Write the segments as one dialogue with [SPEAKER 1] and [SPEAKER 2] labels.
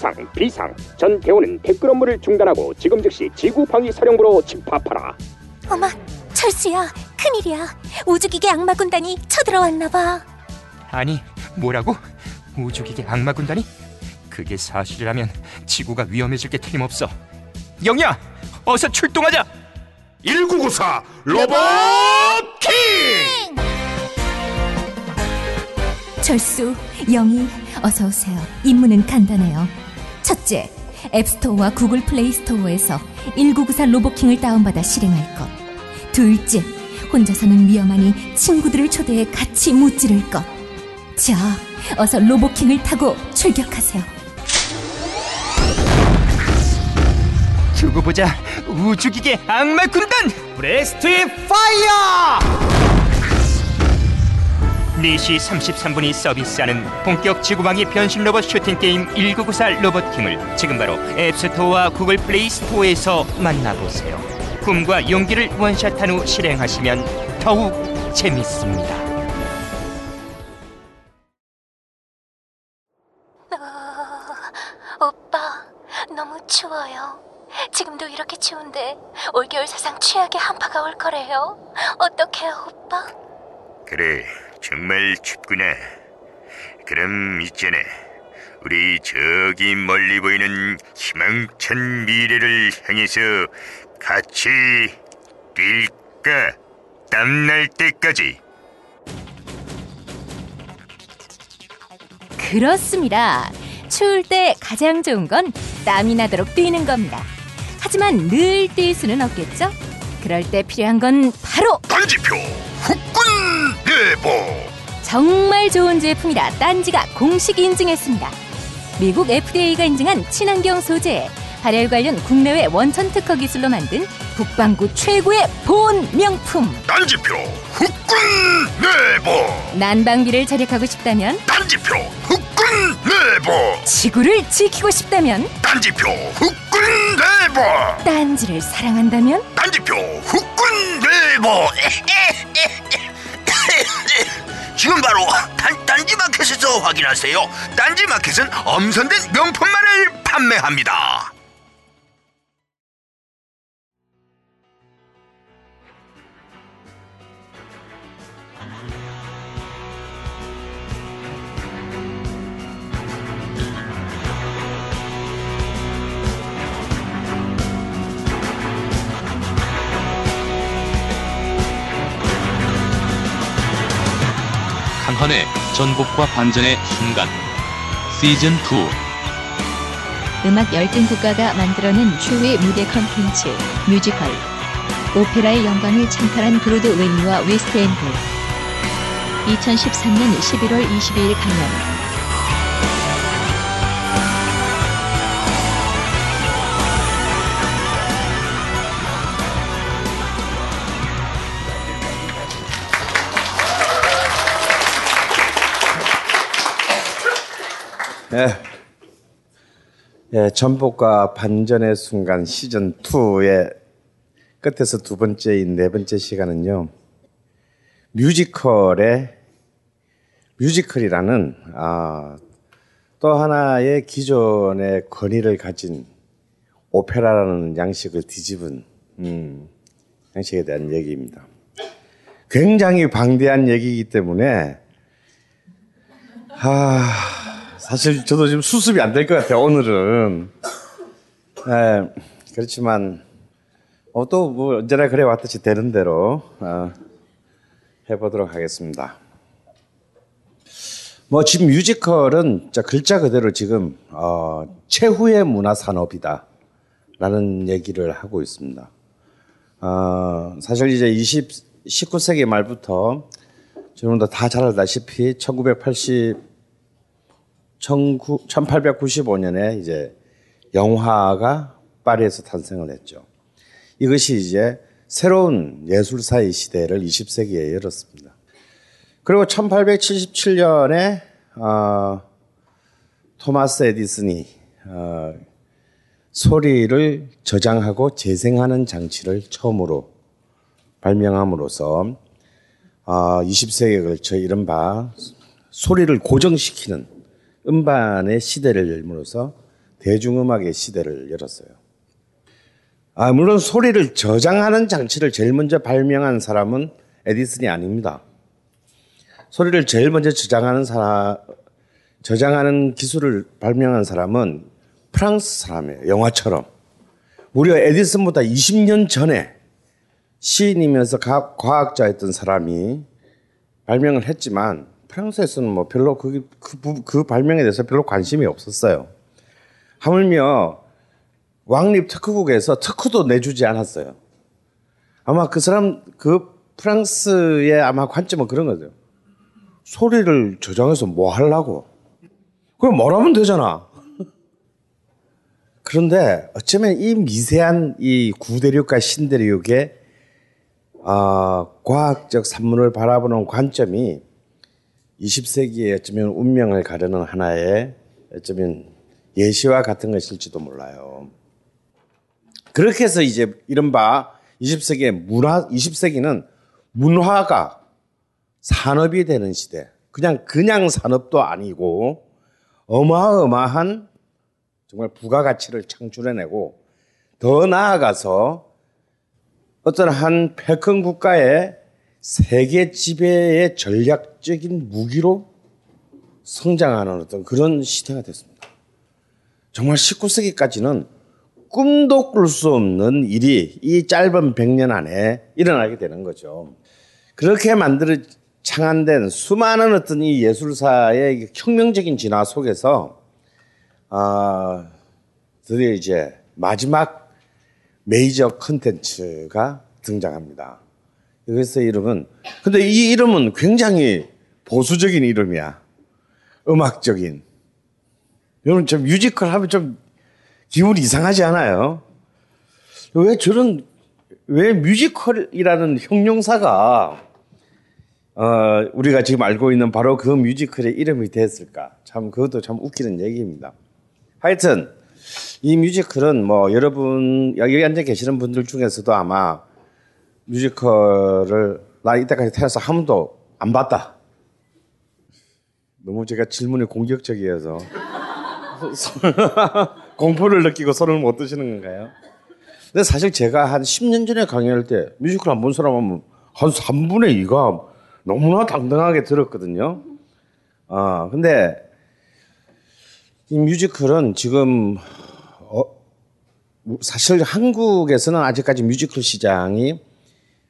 [SPEAKER 1] 비상 비상 전 대원은 댓글 업무를 중단하고 지금 즉시 지구 방위 사령부로 집합하라
[SPEAKER 2] 어머, 철수야, 큰일이야. 우주기계 악마 군단이 쳐들어왔나 봐.
[SPEAKER 3] 아니, 뭐라고? 우주기계 악마 군단이? 그게 사실이라면 지구가 위험해질 게 틀림없어. 영희야, 어서 출동하자.
[SPEAKER 4] 1994 로봇 킹!
[SPEAKER 2] 철수, 영희, 어서 오세요. 임무는 간단해요. 첫째, App Store와 Google Play Store에서 1994 로보킹을 다운받아 실행할 것. 둘째, 혼자서는 위험하니 친구들을 초대해 같이 무찌를 것. 자, 어서 로보킹을 타고 출격하세요.
[SPEAKER 3] 두고 보자. 우주기계 악마 군단.
[SPEAKER 4] breast Fire!
[SPEAKER 3] 4시 33분이 서비스하는 본격 지구방위 변신 로봇 슈팅 게임 1994 로봇킹을 지금 바로 앱스토어와 구글 플레이 스토어에서 만나보세요. 꿈과 용기를 원샷한 후 실행하시면 더욱 재밌습니다.
[SPEAKER 2] 오빠, 너무 추워요. 지금도 이렇게 추운데 올겨울 사상 최악의 한파가 올 거래요. 어떡해요, 오빠?
[SPEAKER 4] 그래 정말 춥구나 그럼 있잖아 우리 저기 멀리 보이는 희망찬 미래를 향해서 같이 뛸까 땀날 때까지
[SPEAKER 2] 그렇습니다. 추울 때 가장 좋은 건 땀이 나도록 뛰는 겁니다. 하지만 늘 뛸 수는 없겠죠? 그럴 때 필요한 건 바로
[SPEAKER 4] 단지표 후끈 내보.
[SPEAKER 2] 정말 좋은 제품이라 딴지가 공식 인증했습니다. 미국 FDA가 인증한 친환경 소재, 발열 관련 국내외 원천 특허 기술로 만든 북방구 최고의 보온 명품.
[SPEAKER 4] 단지표 후끈 내보.
[SPEAKER 2] 난방비를 절약하고 싶다면,
[SPEAKER 4] 단지표 후끈 내보.
[SPEAKER 2] 지구를 지키고 싶다면,
[SPEAKER 4] 단지표 후끈 내보.
[SPEAKER 2] 딴지를 사랑한다면,
[SPEAKER 4] 단지표 후끈 내보 지금 바로 단, 딴지마켓에서 확인하세요. 딴지마켓은 엄선된 명품만을 판매합니다
[SPEAKER 5] 강헌의 전복과 반전의 순간. 시즌 2
[SPEAKER 6] 음악 열등 국가가 만들어낸 최후의 무대 컨텐츠 뮤지컬. 오페라의 영광을 찬탈한 브로드웨이와 웨스트엔드. 2013년 11월 22일 강연
[SPEAKER 7] 예. 예, 전복과 반전의 순간 시즌 2의 끝에서 두 번째인 네 번째 시간은요. 뮤지컬의 뮤지컬이라는 아, 또 하나의 기존의 권위를 가진 오페라라는 양식을 뒤집은 음, 양식에 대한 얘기입니다. 굉장히 방대한 얘기이기 때문에 아, 사실 저도 지금 수습이 안 될 것 같아요, 오늘은. 네, 그렇지만, 어, 또, 뭐, 언제나 그래 왔듯이 되는 대로, 어, 해보도록 하겠습니다. 뭐, 지금 뮤지컬은 자, 글자 그대로 지금, 어, 최후의 문화 산업이다. 라는 얘기를 하고 있습니다. 어, 사실 이제 20, 19세기 말부터 여러분도 다 잘 알다시피 1980, 19, 1895년에 이제 영화가 파리에서 탄생을 했죠. 이것이 이제 새로운 예술사의 시대를 20세기에 열었습니다. 그리고 1877년에 어, 토마스 에디슨이 어, 소리를 저장하고 재생하는 장치를 처음으로 발명함으로써 어, 20세기에 걸쳐 이른바 소리를 고정시키는 음반의 시대를 열므로써 대중음악의 시대를 열었어요. 아, 물론 소리를 저장하는 장치를 제일 먼저 발명한 사람은 에디슨이 아닙니다. 소리를 제일 먼저 저장하는 사람, 저장하는 기술을 발명한 사람은 프랑스 사람이에요. 영화처럼. 무려 에디슨보다 20년 전에 시인이면서 과학자였던 사람이 발명을 했지만 프랑스에서는 뭐 별로 그, 그, 그 발명에 대해서 별로 관심이 없었어요. 하물며 왕립 특허국에서 특허도 내주지 않았어요. 아마 그 사람 그 프랑스의 아마 관점은 그런 거죠. 소리를 저장해서 뭐 하려고? 그럼 뭐라면 되잖아. 그런데 어쩌면 이 미세한 이 구대륙과 신대륙의 어, 과학적 산문을 바라보는 관점이 20세기에 어쩌면 운명을 가르는 하나의 어쩌면 예시와 같은 것일지도 몰라요. 그렇게 해서 이제 이른바 20세기의 문화, 20세기는 문화가 산업이 되는 시대. 그냥, 그냥 산업도 아니고 어마어마한 정말 부가가치를 창출해내고 더 나아가서 어떤 한 패권 국가의 세계 지배의 전략적인 무기로 성장하는 어떤 그런 시대가 됐습니다. 정말 19세기까지는 꿈도 꿀 수 없는 일이 이 짧은 100년 안에 일어나게 되는 거죠. 그렇게 만들어 창안된 수많은 어떤 이 예술사의 혁명적인 진화 속에서 아 드디어 이제 마지막 메이저 컨텐츠가 등장합니다. 그래서 이름은 근데 이 이름은 굉장히 보수적인 이름이야. 음악적인. 여러분 좀 뮤지컬 하면 좀 기분 이상하지 않아요? 왜 저런 왜 뮤지컬이라는 형용사가 어, 우리가 지금 알고 있는 바로 그 뮤지컬의 이름이 됐을까? 참 그것도 참 웃기는 얘기입니다. 하여튼 이 뮤지컬은 뭐 여러분 여기 앉아 계시는 분들 중에서도 아마 뮤지컬을 나 이때까지 태어나서 한 번도 안 봤다. 너무 제가 질문이 공격적이어서 공포를 느끼고 손을 못 드시는 건가요? 근데 사실 제가 한 10년 전에 강의할 때 뮤지컬 안 본 사람 하면 한 3분의 2가 너무나 당당하게 들었거든요. 아, 근데 이 뮤지컬은 지금 어, 사실 한국에서는 아직까지 뮤지컬 시장이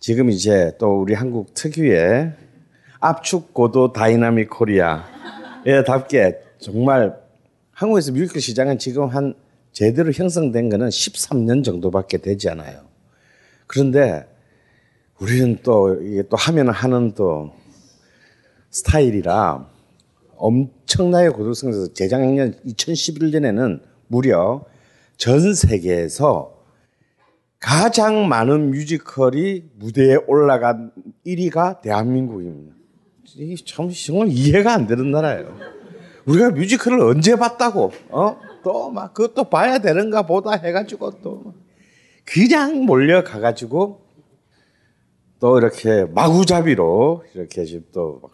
[SPEAKER 7] 지금 이제 또 우리 한국 특유의 압축 고도 dynamic Korea에 답게 정말 한국에서 뮤지컬 시장은 지금 한 제대로 형성된 거는 13년 정도밖에 되지 않아요. 그런데 우리는 또 이게 또 하면 하는 또 스타일이라 엄청나게 고도성에서 재작년 2011년에는 무려 전 세계에서 가장 많은 뮤지컬이 무대에 올라간 1위가 대한민국입니다. 참 정말 이해가 안 되는 나라예요. 우리가 뮤지컬을 언제 봤다고? 어? 또 막 그것도 봐야 되는가 보다 해가지고 또 그냥 몰려가가지고 또 이렇게 마구잡이로 이렇게 지금 또막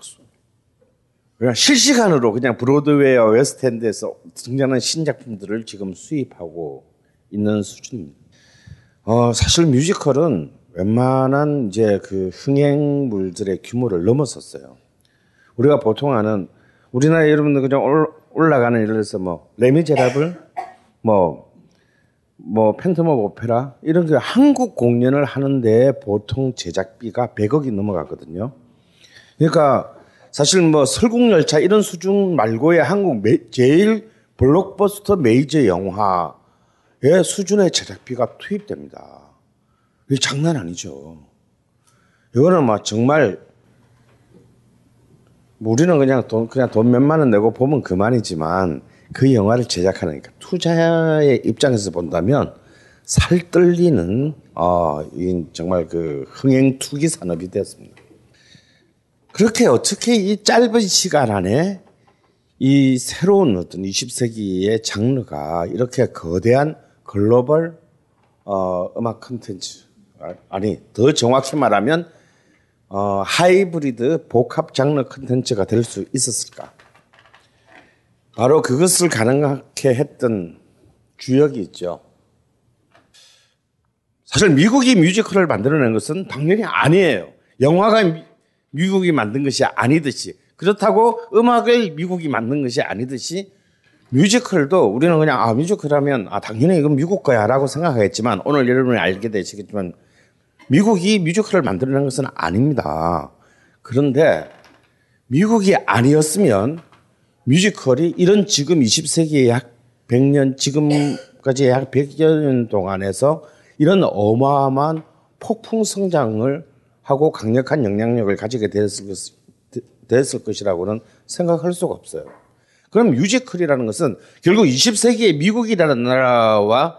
[SPEAKER 7] 그냥 실시간으로 그냥 브로드웨이와 웨스트엔드에서 등장하는 신작품들을 지금 수입하고 있는 수준입니다. 어, 사실 뮤지컬은 웬만한 이제 그 흥행물들의 규모를 넘어섰어요. 우리가 보통 아는 우리나라 여러분들 그냥 올, 올라가는 예를 들어서 뭐 레미제라블 뭐뭐 팬텀 오페라 이런 게 한국 공연을 하는데 보통 제작비가 100억이 넘어가거든요. 그러니까 사실 뭐 설국열차 이런 수준 말고의 한국 매, 제일 블록버스터 메이저 영화의 수준의 제작비가 투입됩니다. 이게 장난 아니죠. 이거는 막 정말 뭐 우리는 그냥 돈 그냥 돈 몇만 원 내고 보면 그만이지만 그 영화를 제작하니까 투자의 입장에서 본다면 살 떨리는 어, 이 정말 그 흥행 투기 산업이 되었습니다. 그렇게 어떻게 이 짧은 시간 안에 이 새로운 어떤 20세기의 장르가 이렇게 거대한 글로벌 어, 음악 컨텐츠 아니 더 정확히 말하면 어, 하이브리드 복합 장르 컨텐츠가 될 수 있었을까? 바로 그것을 가능하게 했던 주역이 있죠. 사실 미국이 뮤지컬을 만들어낸 것은 당연히 아니에요. 영화가 미, 미국이 만든 것이 아니듯이 그렇다고 음악을 미국이 만든 것이 아니듯이 뮤지컬도 우리는 그냥 아 뮤지컬 하면 아 당연히 이건 미국 거야라고 생각하겠지만 오늘 여러분이 알게 되시겠지만 미국이 뮤지컬을 만들어낸 것은 아닙니다. 그런데 미국이 아니었으면 뮤지컬이 이런 지금 20세기의 약 100년 지금까지 약 100여 년 동안에서 이런 어마어마한 폭풍 성장을 하고 강력한 영향력을 가지게 됐을, 것, 됐을 것이라고는 생각할 수가 없어요. 그럼 뮤지컬이라는 것은 결국 20세기의 미국이라는 나라와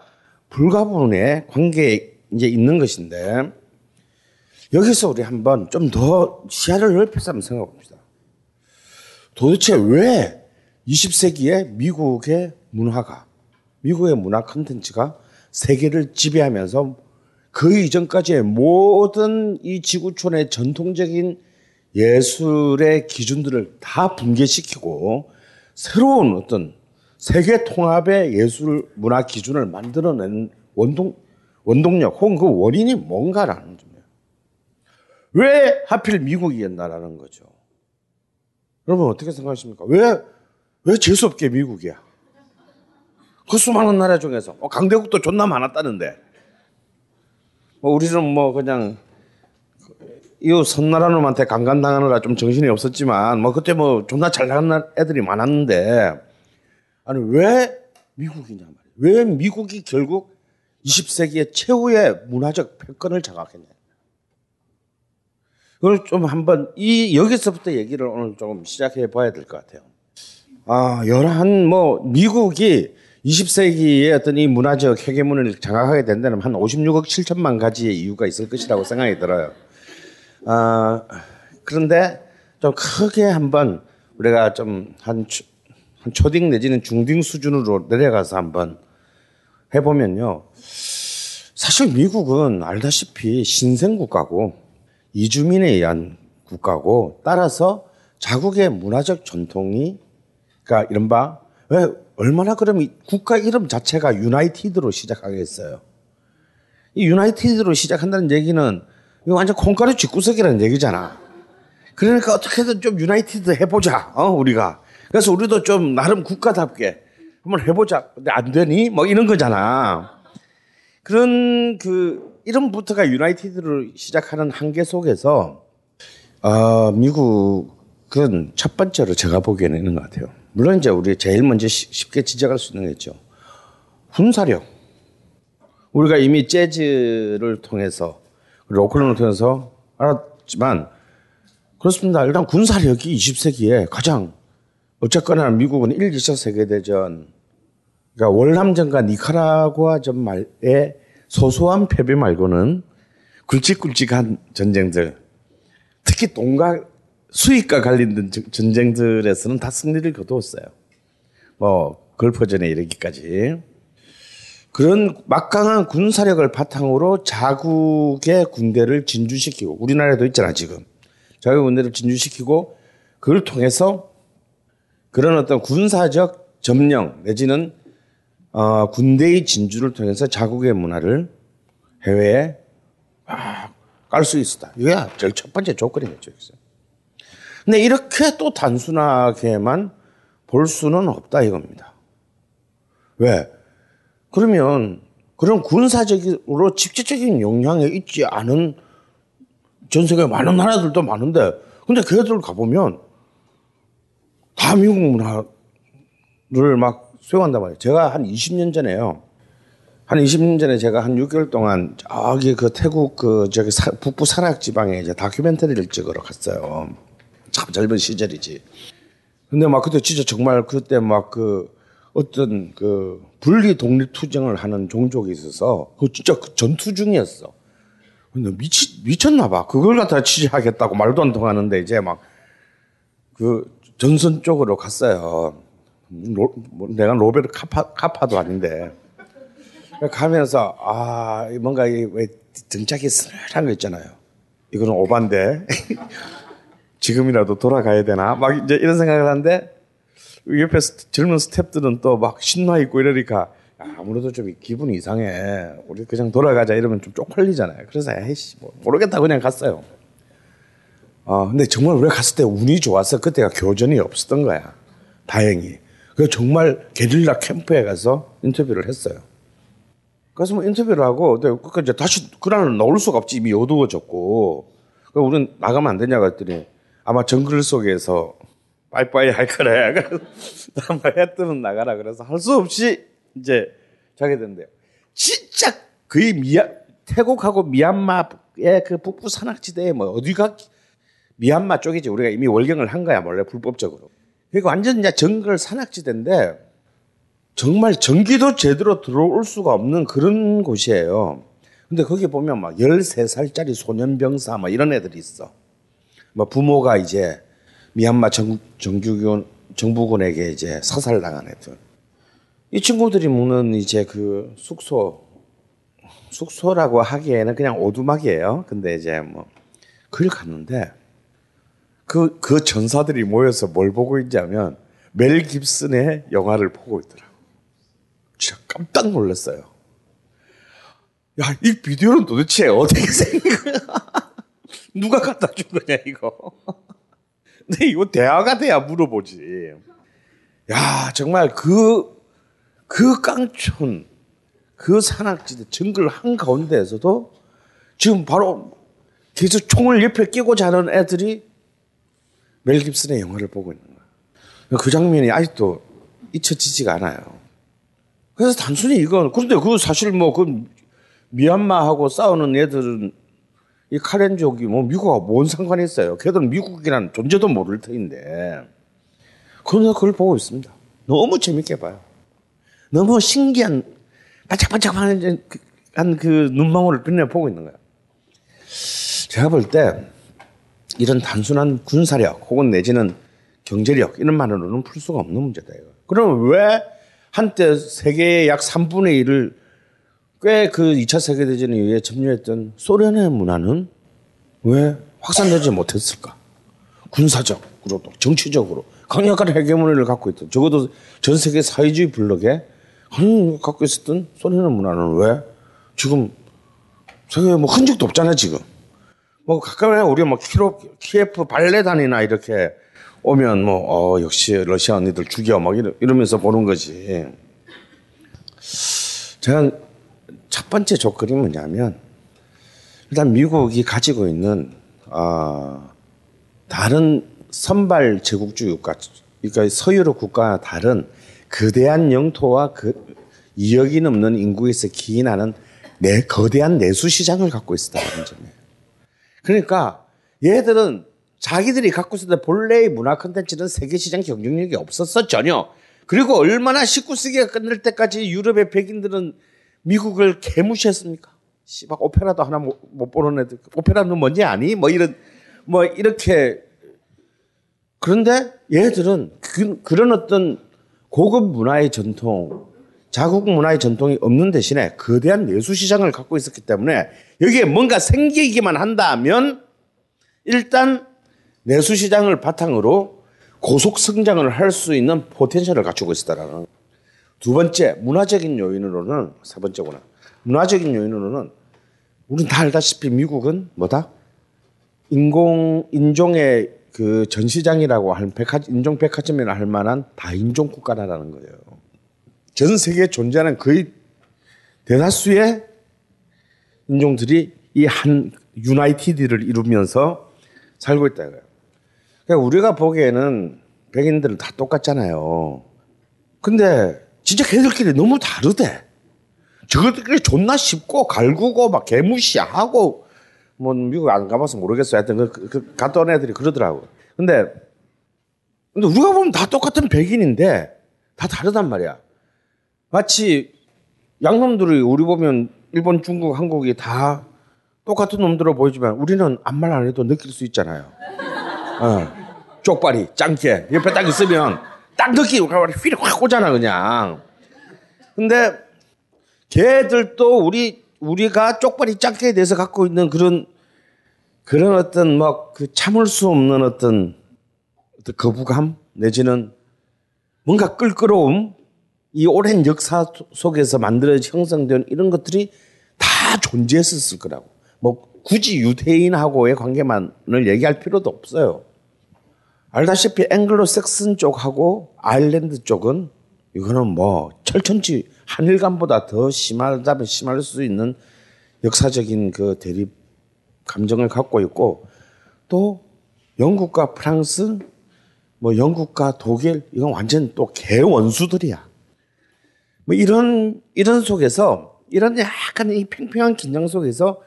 [SPEAKER 7] 불가분의 관계에 이제 있는 것인데 여기서 우리 한번 좀 더 시야를 넓혀서 한번 생각해 봅시다. 도대체 왜 20세기에 미국의 문화가, 미국의 문화 컨텐츠가 세계를 지배하면서 그 이전까지의 모든 이 지구촌의 전통적인 예술의 기준들을 다 붕괴시키고 새로운 어떤 세계 통합의 예술 문화 기준을 만들어낸 원동, 원동력 혹은 그 원인이 뭔가라는 점이에요. 왜 하필 미국이었나라는 거죠. 여러분 어떻게 생각하십니까? 왜, 왜 재수 없게 미국이야? 그 수많은 나라 중에서. 어, 강대국도 존나 많았다는데. 뭐 우리는 뭐 그냥 이웃 선나라 놈한테 강간당하느라 좀 정신이 없었지만 뭐 그때 뭐 존나 잘 나간 애들이 많았는데 아니 왜 미국이냐 말이야. 왜 미국이 결국 20세기의 최후의 문화적 패권을 장악했냐. 그걸 좀 한번 이 여기서부터 얘기를 오늘 조금 시작해 봐야 될 것 같아요. 아, 여러한 뭐 미국이 20세기의 어떤 이 문화적 해계문을 장악하게 된다면 한 56억 7천만 가지의 이유가 있을 것이라고 생각이 들어요. 아, 그런데 좀 크게 한번 우리가 좀한 한 초딩 내지는 중딩 수준으로 내려가서 한번 해보면요. 사실 미국은 알다시피 신생 국가고 이주민에 의한 국가고 따라서 자국의 문화적 전통이 그러니까 이른바 왜 얼마나 그러면 국가 이름 자체가 유나이티드로 시작하겠어요. 이 유나이티드로 시작한다는 얘기는 이거 완전 콩가루 쥐구석이라는 얘기잖아. 그러니까 어떻게든 좀 유나이티드 해보자, 어, 우리가. 그래서 우리도 좀 나름 국가답게 한번 해보자. 근데 안 되니? 뭐 이런 거잖아. 그런 그 이름부터가 유나이티드로 시작하는 한계 속에서 어, 미국은 첫 번째로 제가 보기에는 있는 것 같아요. 물론 이제 우리 제일 먼저 쉽게 지적할 수 있는 게 있죠. 군사력. 우리가 이미 재즈를 통해서 로컬론을 통해서 알았지만 그렇습니다. 일단 군사력이 20세기에 가장 어쨌거나 미국은 1, 2차 세계대전 그러니까 월남전과 니카라구아전 말에 소소한 패배 말고는 굵직굵직한 전쟁들 특히 돈과 수익과 관련된 전쟁들에서는 다 승리를 거두었어요. 뭐 걸퍼전에 이르기까지 그런 막강한 군사력을 바탕으로 자국의 군대를 진주시키고 우리나라에도 있잖아 지금 자국의 군대를 진주시키고 그걸 통해서 그런 어떤 군사적 점령 내지는 어, 군대의 진주를 통해서 자국의 문화를 해외에 깔 수 있었다. 이게 제일 첫 번째 조건이겠죠. 근데 이렇게 또 단순하게만 볼 수는 없다 이겁니다. 왜? 그러면 그런 군사적으로 직접적인 영향에 있지 않은 전 세계 많은 나라들도 많은데 근데 걔들 가보면 다 미국 문화를 막 수용한단 말이에요. 제가 한 20년 전에요. 한 20년 전에 제가 한 6개월 동안 저기 그 태국 그 저기 사, 북부 산악 지방에 이제 다큐멘터리를 찍으러 갔어요. 참 젊은 시절이지. 근데 막 그때 진짜 정말 그때 막 그 어떤 그 분리 독립 투쟁을 하는 종족이 있어서 그 진짜 그 전투 중이었어. 근데 미치 미쳤나 봐. 그걸 갖다 취재하겠다고 말도 안 통하는데 이제 막 그 전선 쪽으로 갔어요. 로, 뭐 내가 로베르 카파 카파도 아닌데 가면서 아 뭔가 왜 등짝이 서늘한 거 있잖아요. 이거는 오반데 지금이라도 돌아가야 되나 막 이제 이런 생각을 하는데 옆에 스- 젊은 스탭들은 또 막 신나 있고 이러니까 야, 아무래도 좀 기분이 이상해. 우리 그냥 돌아가자 이러면 좀 쪽팔리잖아요. 그래서 에이씨 뭐 모르겠다 그냥 갔어요. 아 근데 정말 우리가 갔을 때 운이 좋았어. 그때가 교전이 없었던 거야. 다행히. 그래서 정말 게릴라 캠프에 가서 인터뷰를 했어요. 그래서 뭐 인터뷰를 하고 근데 그 이제 다시 그날은 나올 수가 없지 이미 어두워졌고 그래서 우리는 나가면 안 되냐고 했더니 아마 정글 속에서 빠이빠이 할 거래. 그래서 뜨면 나가라. 그래서 할 수 없이 이제 자게 된대요. 진짜 거의 미얀 태국하고 미얀마의 그 북부 산악지대에 뭐 어디가 미얀마 쪽이지 우리가 이미 월경을 한 거야 원래 불법적으로. 그러니까 완전 정글 산악지대인데 정말 전기도 제대로 들어올 수가 없는 그런 곳이에요. 근데 거기 보면 막 13살짜리 소년병사 막 이런 애들이 있어. 뭐 부모가 이제 미얀마 정, 정규군, 정부군에게 이제 사살당한 애들. 이 친구들이 묵는 이제 그 숙소, 숙소라고 하기에는 그냥 오두막이에요. 근데 이제 뭐, 그걸 갔는데 그, 그 전사들이 모여서 뭘 보고 있냐면 멜 깁슨의 영화를 보고 있더라고. 진짜 깜짝 놀랐어요. 야, 이 비디오는 도대체 어떻게 생긴 거야? 누가 갖다 준 거냐, 이거. 근데 이거 대화가 돼야 물어보지. 야, 정말 그, 그 깡촌, 그 산악지대 정글 한가운데에서도 지금 바로 계속 총을 옆에 끼고 자는 애들이 멜 깁슨의 영화를 보고 있는 거야. 그 장면이 아직도 잊혀지지가 않아요. 그래서 단순히 이건 그런데 그 사실 뭐 그 미얀마하고 싸우는 애들은 이 카렌족이 뭐 미국하고 뭔 상관이 있어요. 걔들은 미국이라는 존재도 모를 터인데 그런데 그걸 보고 있습니다. 너무 재밌게 봐요. 너무 신기한 반짝반짝한 그 눈망울을 빛내 보고 있는 거예요. 제가 볼 때 이런 단순한 군사력 혹은 내지는 경제력 이런 말로는 풀 수가 없는 문제다 이거. 그러면 왜 한때 세계의 약 3분의 1을 꽤 그 2차 세계대전 이후에 점유했던 소련의 문화는 왜 확산되지 못했을까? 군사적으로도 정치적으로 강력한 헤게모니를 갖고 있던 적어도 전 세계 사회주의 블록에 한 갖고 있었던 소련의 문화는 왜 지금 세계에 뭐 흔적도 없잖아 지금. 뭐 가끔에 우리가 뭐 키로, 키예프 발레단이나 이렇게 오면 뭐 어, 역시 러시아 언니들 죽여 막 이러, 이러면서 보는 거지. 제가 첫 번째 조건이 뭐냐면 일단 미국이 가지고 있는 어, 다른 선발 제국주의 국가, 그러니까 서유럽 국가와 다른 거대한 영토와 그 2억이 넘는 인구에서 기인하는 내 거대한 내수 시장을 갖고 있었다는 점이에요. 그러니까 얘들은 자기들이 갖고 있었던 본래의 문화 컨텐츠는 세계 시장 경쟁력이 없었어 전혀. 그리고 얼마나 19세기가 끝날 때까지 유럽의 백인들은 미국을 개무시했습니까? 씨발 오페라도 하나 못, 못 보는 애들 오페라는 뭔지 아니? 뭐 이런 뭐 이렇게 그런데 얘들은 그, 그런 어떤 고급 문화의 전통, 자국 문화의 전통이 없는 대신에 거대한 내수 시장을 갖고 있었기 때문에 여기에 뭔가 생기기만 한다면 일단 내수 시장을 바탕으로 고속 성장을 할 수 있는 포텐셜을 갖추고 있었다라는 두 번째 문화적인 요인으로는 세 번째구나 문화적인 요인으로는 우리는 다 알다시피 미국은 뭐다 인공 인종의 그 전시장이라고 할 백화 인종 백화점이라 할 만한 다인종 국가라는 거예요. 전 세계에 존재하는 거의 대다수의 인종들이 이 한 유나이티드를 이루면서 살고 있다 이거예요. 그러니까 우리가 보기에는 백인들은 다 똑같잖아요. 근데 진짜 걔들끼리 너무 다르대. 저것들끼리 존나 쉽고 갈구고 막 개무시하고 뭐 미국 안 가봐서 모르겠어요. 하여튼 그, 그, 그 갔다 온 애들이 그러더라고. 근데 근데 우리가 보면 다 똑같은 백인인데 다 다르단 말이야. 마치 양놈들이 우리 보면 일본, 중국, 한국이 다 똑같은 놈들로 보이지만 우리는 아무 말 안 해도 느낄 수 있잖아요. 어. 쪽발이, 짱깨 옆에 딱 있으면 딱 느끼고 휠이 확 오잖아 그냥. 근데 걔들도 우리 우리가 쪽발이 짱깨에 대해서 갖고 있는 그런 그런 어떤 막 그 참을 수 없는 어떤, 어떤 거부감 내지는 뭔가 끌끄러움 이 오랜 역사 속에서 만들어 형성된 이런 것들이 다 존재했었을 거라고. 뭐 굳이 유대인하고의 관계만을 얘기할 필요도 없어요. 알다시피 앵글로 섹슨 쪽하고 아일랜드 쪽은 이거는 뭐 철천지 한일간보다 더 심하다면 심할 수 있는 역사적인 그 대립 감정을 갖고 있고 또 영국과 프랑스 뭐 영국과 독일 이건 완전 또 개원수들이야. 뭐 이런 이런 속에서 이런 약간 이 팽팽한 긴장 속에서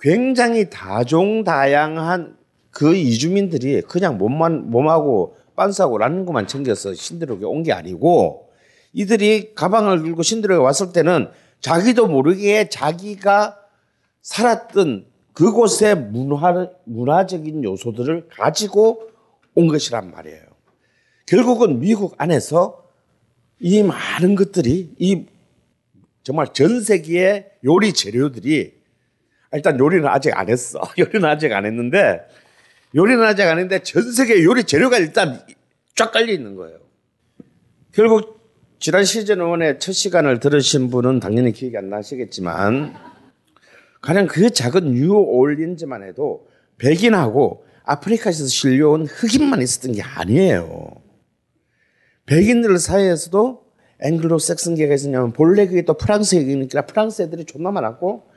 [SPEAKER 7] 굉장히 다종다양한 그 이주민들이 그냥 몸만 몸하고 빤스하고 라는 것만 챙겨서 신들에게 온게 아니고 이들이 가방을 들고 신들에게 왔을 때는 자기도 모르게 자기가 살았던 그곳의 문화 문화적인 요소들을 가지고 온 것이란 말이에요. 결국은 미국 안에서 이 많은 것들이 이 정말 전 세계의 요리 재료들이 일단 요리는 아직 안 했어. 요리는 아직 안 했는데 요리는 아직 안 했는데 전 세계 요리 재료가 일단 쫙 깔려 있는 거예요. 결국 지난 시즌 1의 첫 시간을 들으신 분은 당연히 기억이 안 나시겠지만 가령 그 작은 뉴올리언즈만 해도 백인하고 아프리카에서 실려온 흑인만 있었던 게 아니에요. 백인들 사이에서도 앵글로 섹슨계가 있었냐면 본래 그게 또 프랑스이니까 프랑스 애들이 존나 많았고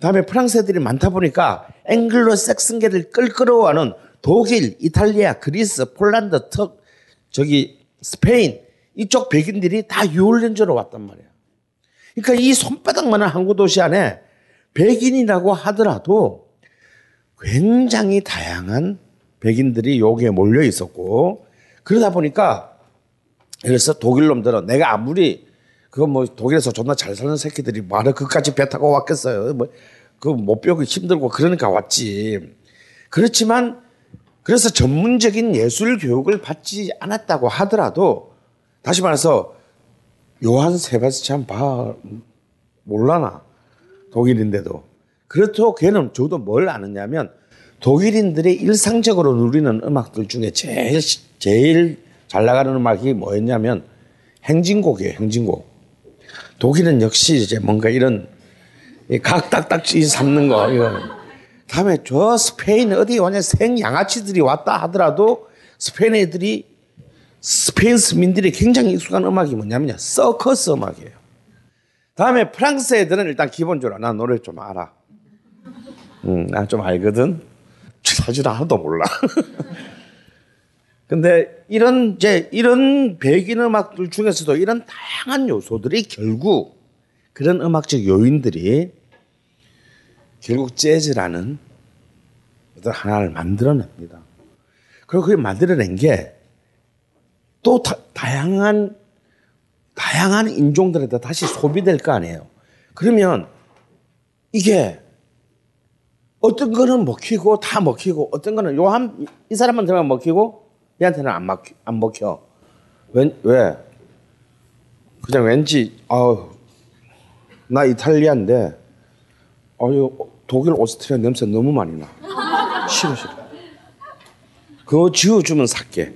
[SPEAKER 7] 다음에 프랑스 애들이 많다 보니까 앵글로 섹슨계를 끌끌어와는 독일, 이탈리아, 그리스, 폴란드, 턱, 저기 스페인 이쪽 백인들이 다 유올린즈로 왔단 말이야. 그러니까 이 손바닥만한 항구 도시 안에 백인이라고 하더라도 굉장히 다양한 백인들이 여기에 몰려 있었고 그러다 보니까 그래서 독일 놈들은 내가 아무리 그거 뭐 독일에서 존나 잘 사는 새끼들이 말을 그까지 배 타고 왔겠어요. 뭐 그못 배우기 힘들고 그러니까 왔지. 그렇지만 그래서 전문적인 예술 교육을 받지 않았다고 하더라도 다시 말해서 요한 세바스찬 바 몰라나 독일인데도 그렇다고 걔는 저도 뭘 아느냐면 독일인들이 일상적으로 누리는 음악들 중에 제일 제일 잘 나가는 음악이 뭐였냐면 행진곡이에요. 행진곡. 독일은 역시 이제 뭔가 이런 각 딱딱지 삼는 거 이거. 다음에 저 스페인 어디 완전 생 양아치들이 왔다 하더라도 스페인 애들이 스페인 스민들이 굉장히 익숙한 음악이 뭐냐면요. 서커스 음악이에요. 다음에 프랑스 애들은 일단 기본적으로 나 노래 좀 알아. 음, 나 좀 알거든. 사실 하나도 몰라. 근데 이런 이제 이런 백인 음악들 중에서도 이런 다양한 요소들이 결국 그런 음악적 요인들이 결국 재즈라는 어떤 하나를 만들어냅니다. 그리고 그걸 만들어낸 게 또 다양한 다양한 인종들에다 다시 소비될 거 아니에요. 그러면 이게 어떤 거는 먹히고 다 먹히고 어떤 거는 요한이 들면 먹히고 얘한테는 안 먹혀. 안 먹혀. 왜? 왜? 그냥 왠지 아우 나 이탈리아인데 어유 독일 오스트리아 냄새 너무 많이 나. 싫어 싫어. 그거 지워주면 살게.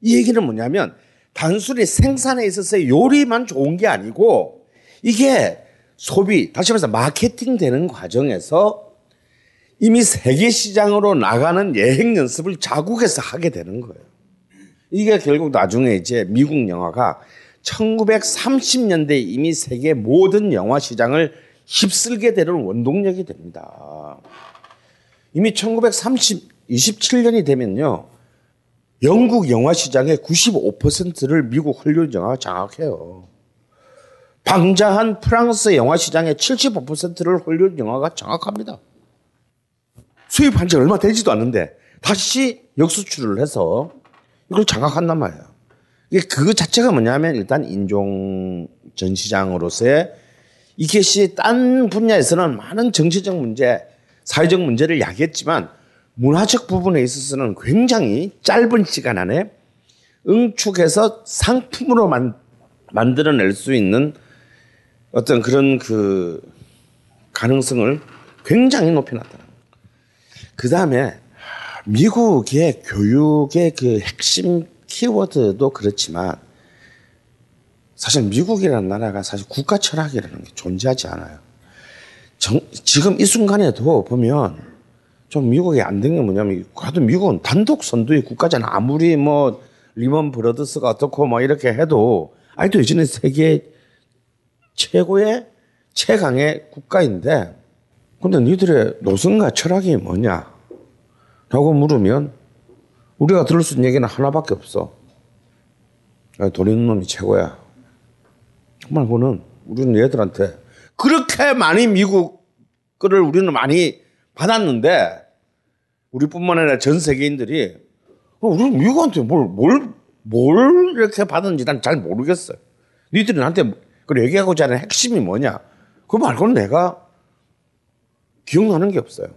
[SPEAKER 7] 이 얘기는 뭐냐면 단순히 생산에 있어서의 요리만 좋은 게 아니고 이게 소비 다시 말해서 마케팅 되는 과정에서 이미 세계 시장으로 나가는 여행 연습을 자국에서 하게 되는 거예요. 이게 결국 나중에 이제 미국 영화가 1930년대 이미 세계 모든 영화 시장을 휩쓸게 되는 원동력이 됩니다. 이미 1930, 27년이 되면요. 영국 영화 시장의 95%를 미국 헐리우드 영화가 장악해요. 방자한 프랑스 영화 시장의 75%를 헐리우드 영화가 장악합니다. 수입한 지 얼마 되지도 않는데 다시 역수출을 해서 이걸 장악한단 말이에요. 이게 그 자체가 뭐냐면 일단 인종 전시장으로서의 이것이 딴 분야에서는 많은 정치적 문제, 사회적 문제를 야기했지만 문화적 부분에 있어서는 굉장히 짧은 시간 안에 응축해서 상품으로 만, 만들어낼 수 있는 어떤 그런 그 가능성을 굉장히 높여놨다. 그 다음에 미국의 교육의 그 핵심 키워드도 그렇지만 사실 미국이라는 나라가 사실 국가 철학이라는 게 존재하지 않아요. 정, 지금 이 순간에도 보면 좀 미국이 안 된 게 뭐냐면 가도 미국은 단독 선두의 국가잖아. 아무리 뭐 리먼 브러더스가 어떻고 뭐 이렇게 해도 아직도 여전히 세계 최고의 최강의 국가인데 근데 니들의 노선과 철학이 뭐냐? 라고 물으면 우리가 들을 수 있는 얘기는 하나밖에 없어. 돈 있는 놈이 최고야. 정말 그거는 우리는 얘들한테 그렇게 많이 미국 거를 우리는 많이 받았는데 우리뿐만 아니라 전 세계인들이 우리는 미국한테 뭘, 뭘, 뭘 이렇게 받았는지 난 잘 모르겠어요. 니들이 나한테 그 얘기하고자 하는 핵심이 뭐냐? 그거 말고는 내가 기억나는 게 없어요.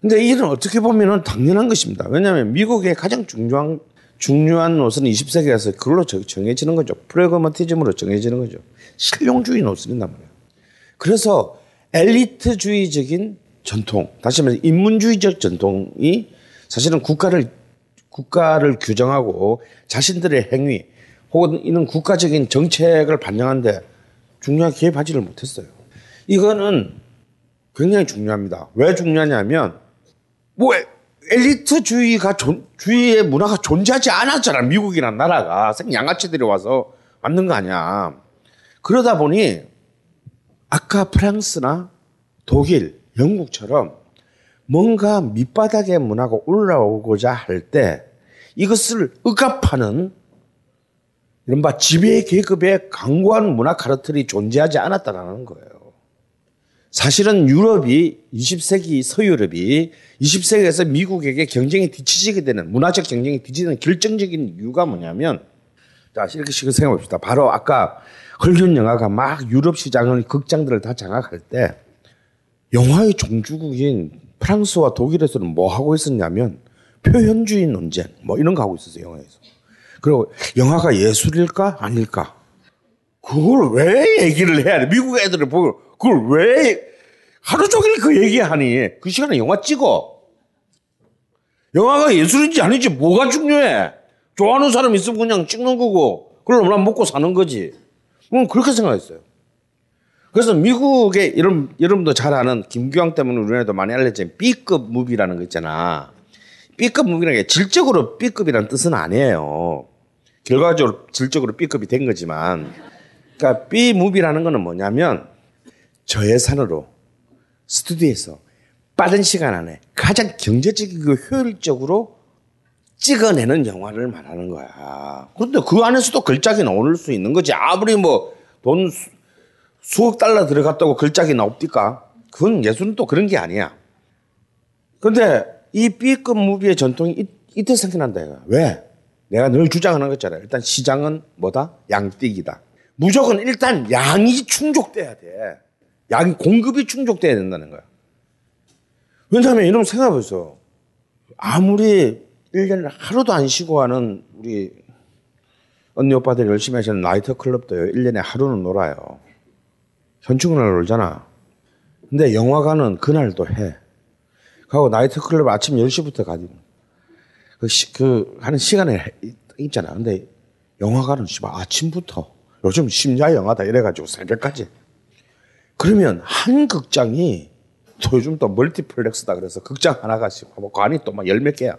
[SPEAKER 7] 근데 이 일은 어떻게 보면 당연한 것입니다. 왜냐하면 미국의 가장 중요한 중요한 노선은 20세기에서 그걸로 정해지는 거죠. 프레그마티즘으로 정해지는 거죠. 실용주의 노선이란 말이에요. 그래서 엘리트주의적인 전통, 다시 말해서 인문주의적 전통이 사실은 국가를 국가를 규정하고 자신들의 행위 혹은 이는 국가적인 정책을 반영하는데 중요하게 개입하지를 못했어요. 이거는 굉장히 중요합니다. 왜 중요하냐면 뭐 엘리트주의가 존, 주의의 문화가 존재하지 않았잖아. 미국이란 나라가 양아치들이 와서 만든 거 아니야. 그러다 보니 아까 프랑스나 독일, 영국처럼 뭔가 밑바닥의 문화가 올라오고자 할 때 이것을 억압하는 이른바 지배 계급의 강고한 문화 카르텔이 존재하지 않았다는 거예요. 사실은 유럽이 20세기 서유럽이 20세기에서 미국에게 경쟁이 뒤처지게 되는 문화적 경쟁이 뒤처지는 결정적인 이유가 뭐냐면 자 이렇게 생각해 봅시다. 바로 아까 헐리우드 영화가 막 유럽 시장을 극장들을 다 장악할 때 영화의 종주국인 프랑스와 독일에서는 뭐 하고 있었냐면 표현주의 논쟁 뭐 이런 거 하고 있었어요 영화에서. 그리고 영화가 예술일까 아닐까 그걸 왜 얘기를 해야 돼? 미국 애들을 보고 그걸 왜 하루 종일 그 얘기하니? 그 시간에 영화 찍어. 영화가 예술인지 아닌지 뭐가 중요해? 좋아하는 사람 있으면 그냥 찍는 거고, 그걸로 난 먹고 사는 거지. 음, 그렇게 생각했어요. 그래서 미국의 여러분, 여러분도 잘 아는 김규왕 때문에 우리나라도 많이 알려진 B급 무비라는 거 있잖아. B급 무비라는 게 질적으로 B급이라는 뜻은 아니에요. 결과적으로 질적으로 B급이 된 거지만, 그러니까 B 무비라는 거는 뭐냐면 저예산으로 스튜디오에서 빠른 시간 안에 가장 경제적이고 효율적으로 찍어내는 영화를 말하는 거야. 그런데 그 안에서도 걸작이 나올 수 있는 거지. 아무리 뭐 돈 수억 달러 들어갔다고 걸작이 나옵니까? 그건 예술은 또 그런 게 아니야. 그런데 이 B급 무비의 전통이 이, 이때 생겨난다. 이거. 왜? 내가 늘 주장하는 거잖아. 일단 시장은 뭐다? 양띠기다. 무조건 일단 양이 충족돼야 돼. 양 공급이 충족돼야 된다는 거야. 왜냐하면 이런 생각해보세요. 아무리 1년을 하루도 안 쉬고 하는 우리 언니 오빠들 열심히 하시는 나이트 클럽도요. 1년에 하루는 놀아요. 현충날 놀잖아. 근데 영화관은 그날도 해. 하고 나이트 클럽 아침 10시부터 가지. 그, 시, 그 하는 시간에 있잖아. 근데 영화관은 아침부터 요즘 심야 영화다 이래 가지고 새벽까지. 그러면 한 극장이 또 요즘 또 멀티플렉스다 그래서 극장 하나가 뭐 관이 또 막 열 몇 개야.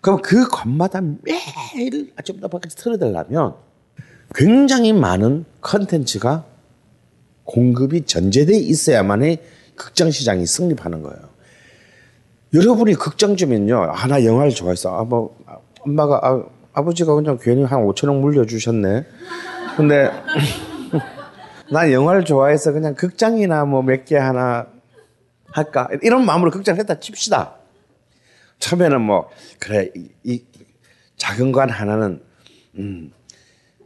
[SPEAKER 7] 그럼 그 관마다 매일 아침부터 밖에 틀어달라면 굉장히 많은 컨텐츠가 공급이 전제돼 있어야만이 극장 시장이 승립하는 거예요. 여러분이 극장 주면요. 아, 나 영화를 좋아했어. 아, 뭐, 아, 엄마가, 아, 아버지가 그냥 괜히 한 5천원 물려주셨네. 근데, 난 영화를 좋아해서 그냥 극장이나 뭐 몇 개 하나 할까. 이런 마음으로 극장을 했다 칩시다. 처음에는 뭐, 그래, 이, 이 작은 관 하나는, 음,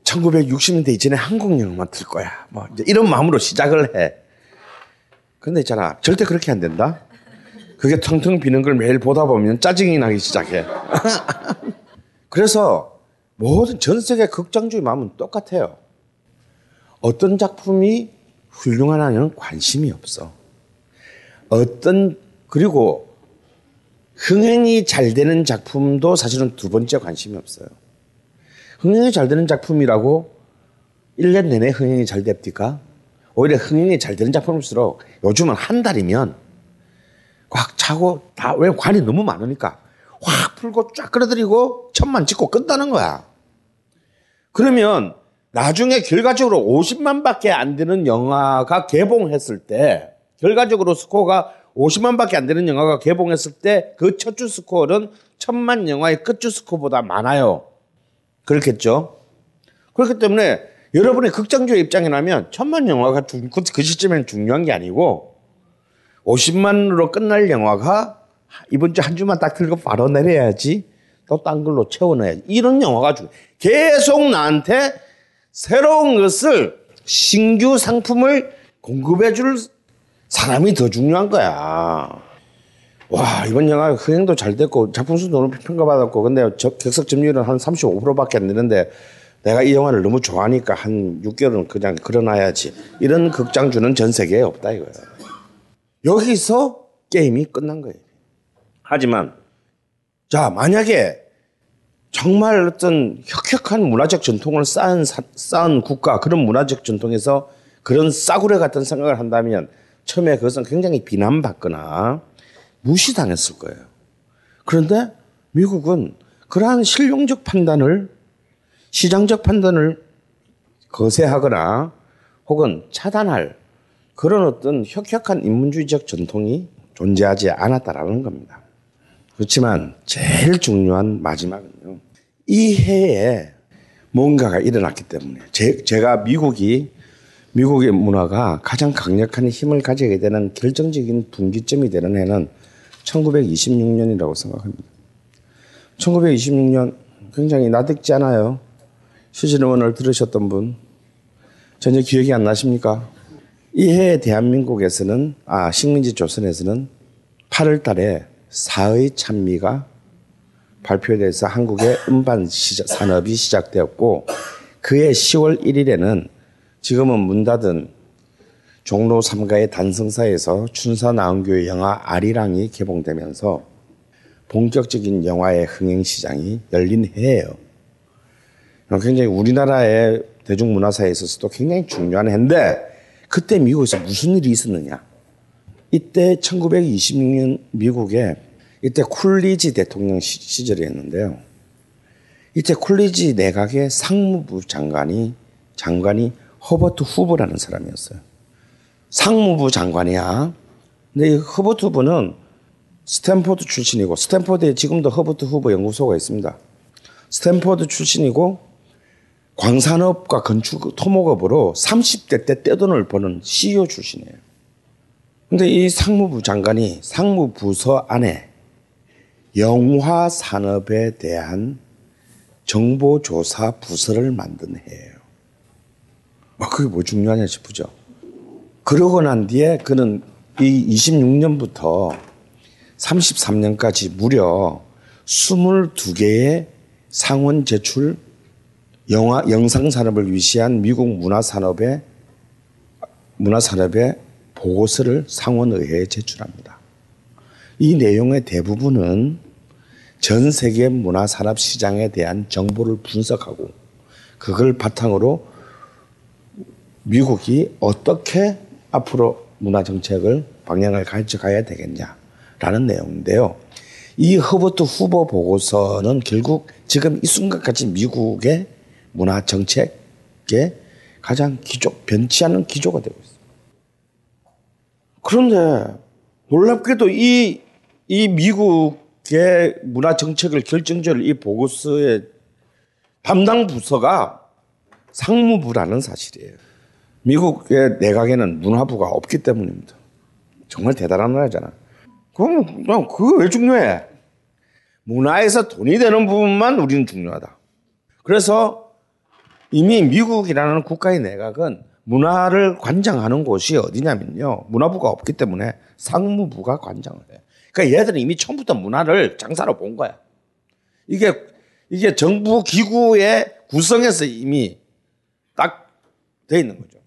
[SPEAKER 7] 1960년대 이전에 한국 영화만 틀 거야. 뭐, 이런 마음으로 시작을 해. 근데 있잖아. 절대 그렇게 안 된다. 그게 텅텅 비는 걸 매일 보다 보면 짜증이 나기 시작해. 그래서 모든 전 세계 극장주의 마음은 똑같아요. 어떤 작품이 훌륭하냐는 관심이 없어. 어떤 그리고 흥행이 잘 되는 작품도 사실은 두 번째 관심이 없어요. 흥행이 잘 되는 작품이라고 1년 내내 흥행이 잘 됩니까? 오히려 흥행이 잘 되는 작품일수록 요즘은 한 달이면 꽉 차고 다 왜 관이 너무 많으니까 확 풀고 쫙 끌어들이고 천만 찍고 끝나는 거야. 그러면 나중에 결과적으로 50만 밖에 안 되는 영화가 개봉했을 때 결과적으로 스코어가 50만 밖에 안 되는 영화가 개봉했을 때 그 첫 주 스코어는 천만 영화의 끝 주 스코어보다 많아요. 그렇겠죠? 그렇기 때문에 여러분의 극장주의 입장이라면 천만 영화가 그, 그 시점에는 중요한 게 아니고 50만으로 끝날 영화가 이번 주 한 주만 딱 틀고 바로 내려야지 또 딴 걸로 채워넣어야지 이런 영화가 중 계속 나한테 새로운 것을 신규 상품을 공급해 줄 사람이 더 중요한 거야. 와 이번 영화 흥행도 잘 됐고 작품 수도 높이 평가받았고 근데 저, 객석 점유율은 한 35%밖에 안 되는데 내가 이 영화를 너무 좋아하니까 한 6개월은 그냥 걸어놔야지 이런 극장주는 전 세계에 없다 이거예요. 여기서 게임이 끝난 거예요. 하지만 자 만약에 정말 어떤 혁혁한 문화적 전통을 쌓은 쌓은 국가 그런 문화적 전통에서 그런 싸구려 같은 생각을 한다면 처음에 그것은 굉장히 비난받거나 무시당했을 거예요. 그런데 미국은 그러한 실용적 판단을 시장적 판단을 거세하거나 혹은 차단할 그런 어떤 혁혁한 인문주의적 전통이 존재하지 않았다라는 겁니다. 그렇지만 제일 중요한 마지막은요. 이 해에 뭔가가 일어났기 때문에 제, 제가 미국이 미국의 문화가 가장 강력한 힘을 가지게 되는 결정적인 분기점이 되는 해는 1926년이라고 생각합니다. 1926년 굉장히 나득지 않아요. 시즌원을 들으셨던 분 전혀 기억이 안 나십니까? 이 해에 대한민국에서는 아 식민지 조선에서는 8월 달에 사의 찬미가 발표돼서 한국의 음반 시작, 산업이 시작되었고 그해 10월 1일에는 지금은 문 닫은 종로 3가의 단성사에서 춘사 나은교회 영화 아리랑이 개봉되면서 본격적인 영화의 흥행 시장이 열린 해예요. 굉장히 우리나라의 대중문화사에 있어서도 굉장히 중요한 해인데 그때 미국에서 무슨 일이 있었느냐? 이때 1926년 미국에 이때 쿨리지 대통령 시, 절이었는데요. 이때 쿨리지 내각의 상무부 장관이 장관이 허버트 후보라는 사람이었어요. 상무부 장관이야. 근데 이 허버트 후버는 스탠포드 출신이고 스탠포드에 지금도 허버트 후버 연구소가 있습니다. 스탠포드 출신이고 광산업과 건축 토목업으로 30대 때 떼돈을 버는 CEO 출신이에요. 근데 이 상무부 장관이 상무부서 안에 영화 산업에 대한 정보조사 부서를 만든 해예요. 아, 그게 뭐 중요하냐 싶으죠. 그러고 난 뒤에 그는 이 26년부터 33년까지 무려 22개의 상원 제출 영화 영상 산업을 위시한 미국 문화 산업의 문화 산업의 보고서를 상원의회에 제출합니다. 이 내용의 대부분은 전 세계 문화 산업 시장에 대한 정보를 분석하고 그걸 바탕으로 미국이 어떻게 앞으로 문화 정책을 방향을 가져가야 되겠냐라는 내용인데요. 이 허버트 후보 보고서는 결국 지금 이 순간까지 미국의 문화 정책의 가장 기조, 변치 않는 기조가 되고 있습니다. 그런데 놀랍게도 이, 이 미국의 문화 정책을 결정적으로 이 보고서의 담당 부서가 상무부라는 사실이에요. 미국의 내각에는 문화부가 없기 때문입니다. 정말 대단한 나라잖아. 그럼 그거 왜 중요해? 문화에서 돈이 되는 부분만 우리는 중요하다. 그래서 이미 미국이라는 국가의 내각은 문화를 관장하는 곳이 어디냐면요. 문화부가 없기 때문에 상무부가 관장을 해. 그러니까 얘들은 이미 처음부터 문화를 장사로 본 거야. 이게 이게 정부 기구의 구성에서 이미 딱 돼 있는 거죠.